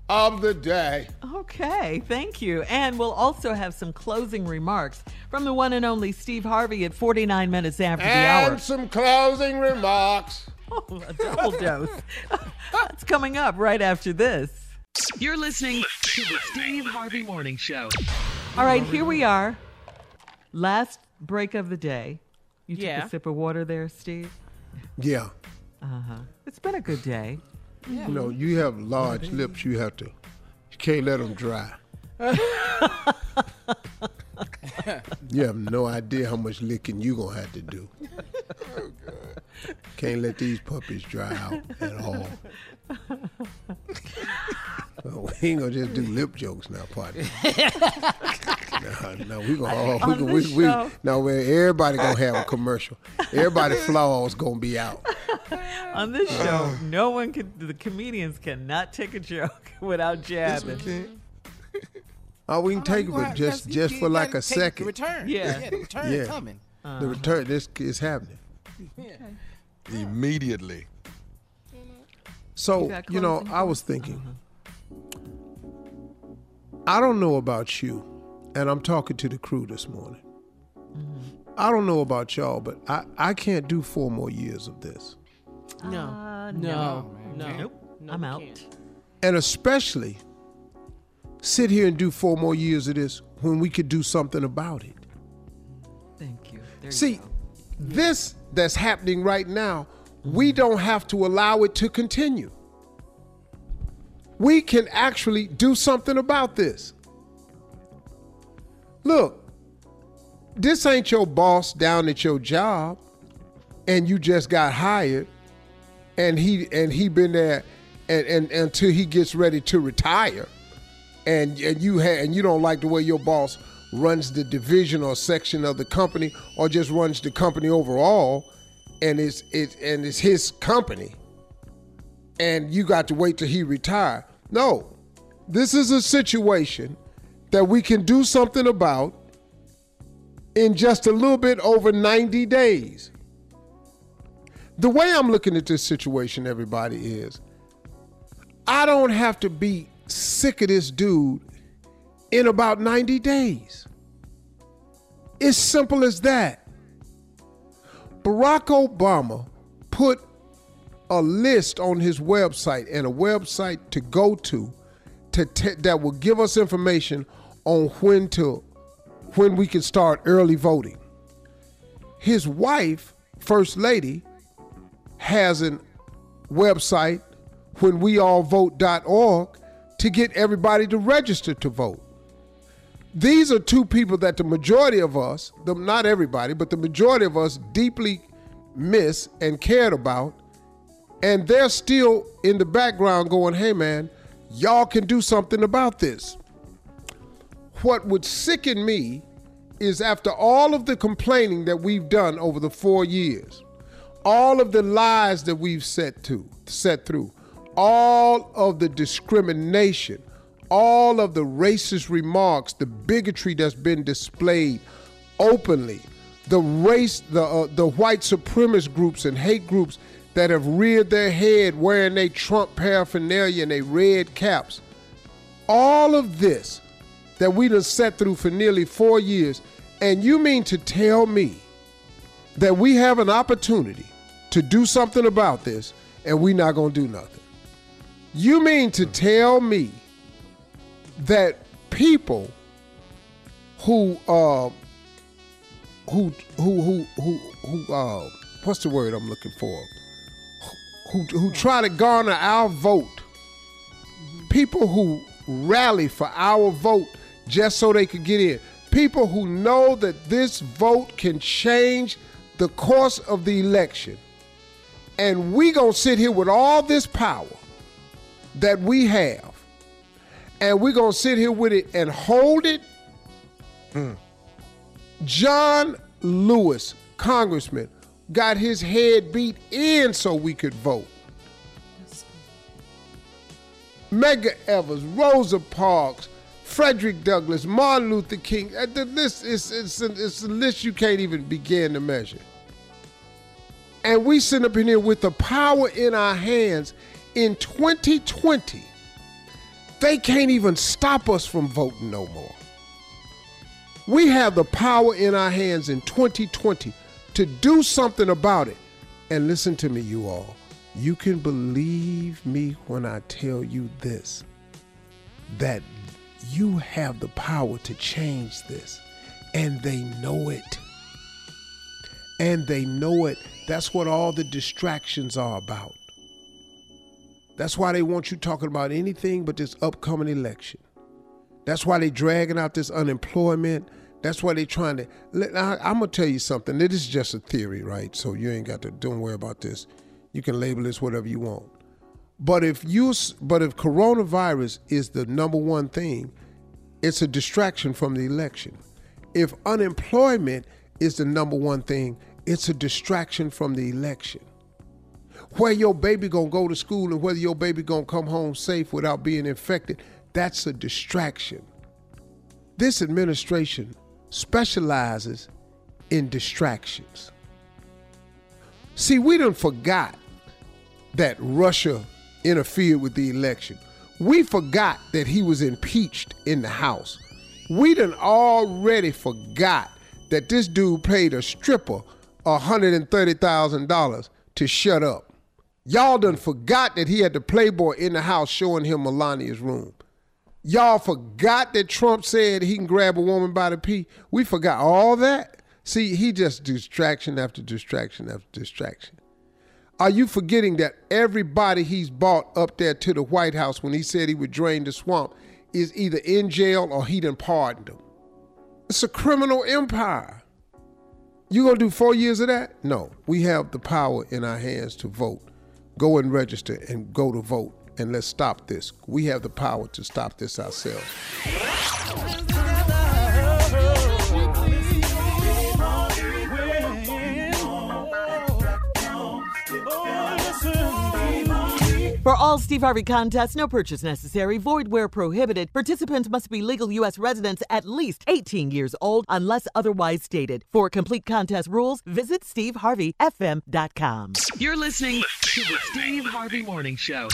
of the day. Okay, thank you. And we'll also have some closing remarks from the one and only Steve Harvey at 49 minutes after the hour. And some closing remarks. Oh, a double dose. That's coming up right after this. You're listening to the Steve Harvey Morning Show. All right, here we are. Last break of the day. You took Yeah. a sip of water there, Steve? Yeah. Uh huh. It's been a good day. You know, you have large lips. You have to. You can't let them dry. you have no idea how much licking you gonna have to do. Can't let these puppies dry out at all. Well, we ain't gonna just do lip jokes now, partner. no, no, we gonna all, we, gonna- we, we, show. no, man, everybody gonna have a commercial. Everybody flaws gonna be out. On this uh. show, no one can, the comedians cannot take a joke without jabbing. Oh, we can take it, but just just for like a second. The return. Yeah. yeah the return Yeah. is coming. The uh-huh. return, this is happening. Immediately. So, You you know, I was thinking, uh-huh. I don't know about you, and I'm talking to the crew this morning. I don't know about y'all, but I, I can't do four more years of this. No. Uh, no. no. No. Nope. No, I'm out. can't. And especially sit here and do four more years of this when we could do something about it. Thank you. There you See, go. this that's happening right now, we don't have to allow it to continue. We can actually do something about this. Look, this ain't your boss down at your job and you just got hired and he and he been there and, and until he gets ready to retire and and you ha- and you don't like the way your boss runs the division or section of the company or just runs the company overall and it's it and it's his company and you got to wait till he retire no this is a situation that we can do something about in just a little bit over 90 days the way i'm looking at this situation everybody is i don't have to be sick of this dude in about 90 days. It's simple as that. Barack Obama put a list on his website and a website to go to, to te- that will give us information on when to when we can start early voting. His wife, First Lady, has a website whenweallvote.org to get everybody to register to vote. These are two people that the majority of us, not everybody, but the majority of us deeply miss and cared about. And they're still in the background going, hey man, y'all can do something about this. What would sicken me is after all of the complaining that we've done over the four years, all of the lies that we've set to set through, all of the discrimination, all of the racist remarks, the bigotry that's been displayed openly, the race, the uh, the white supremacist groups and hate groups that have reared their head wearing their Trump paraphernalia and their red caps. All of this that we done set through for nearly four years, and you mean to tell me that we have an opportunity to do something about this and we not gonna do nothing? You mean to tell me that people who uh who who who who who uh what's the word I'm looking for? Who who try to garner our vote. People who rally for our vote just so they could get in. People who know that this vote can change the course of the election. And we to sit here with all this power that we have. And going to sit here with it and hold it. Hmm. John Lewis, congressman, got his head beat in so we could vote. Medgar Evers, Rosa Parks, Frederick Douglass, Martin Luther King. Uh, The list is it's it's a list you can't even begin to measure. And we sit up in here with the power in our hands in 2020. They can't even stop us from voting no more. We have the power in our hands in 2020 to do something about it. And listen to me, you all. You can believe me when I tell you this that you have the power to change this. And they know it. And they know it. That's what all the distractions are about. That's why they want you talking about anything but this upcoming election. That's why they dragging out this unemployment. That's why they're trying to. I, I'm gonna tell you something. This is just a theory, right? So you ain't got to. Don't worry about this. You can label this whatever you want. But if you, but if coronavirus is the number one thing, it's a distraction from the election. If unemployment is the number one thing, it's a distraction from the election. Where your baby gonna go to school and whether your baby gonna come home safe without being infected, that's a distraction. This administration specializes in distractions. See, we done forgot that Russia interfered with the election. We forgot that he was impeached in the House. We done already forgot that this dude paid a stripper $130,000 to shut up. Y'all done forgot that he had the Playboy in the house showing him Melania's room. Y'all forgot that Trump said he can grab a woman by the pee. We forgot all that. See, he just distraction after distraction after distraction. Are you forgetting that everybody he's bought up there to the White House when he said he would drain the swamp is either in jail or he done pardoned them? It's a criminal empire. You gonna do four years of that? No. We have the power in our hands to vote. Go and register and go to vote. And let's stop this. We have the power to stop this ourselves. For all Steve Harvey contests, no purchase necessary, void where prohibited. Participants must be legal U.S. residents at least 18 years old unless otherwise stated. For complete contest rules, visit SteveHarveyFM.com. You're listening to the Steve Harvey Morning Show.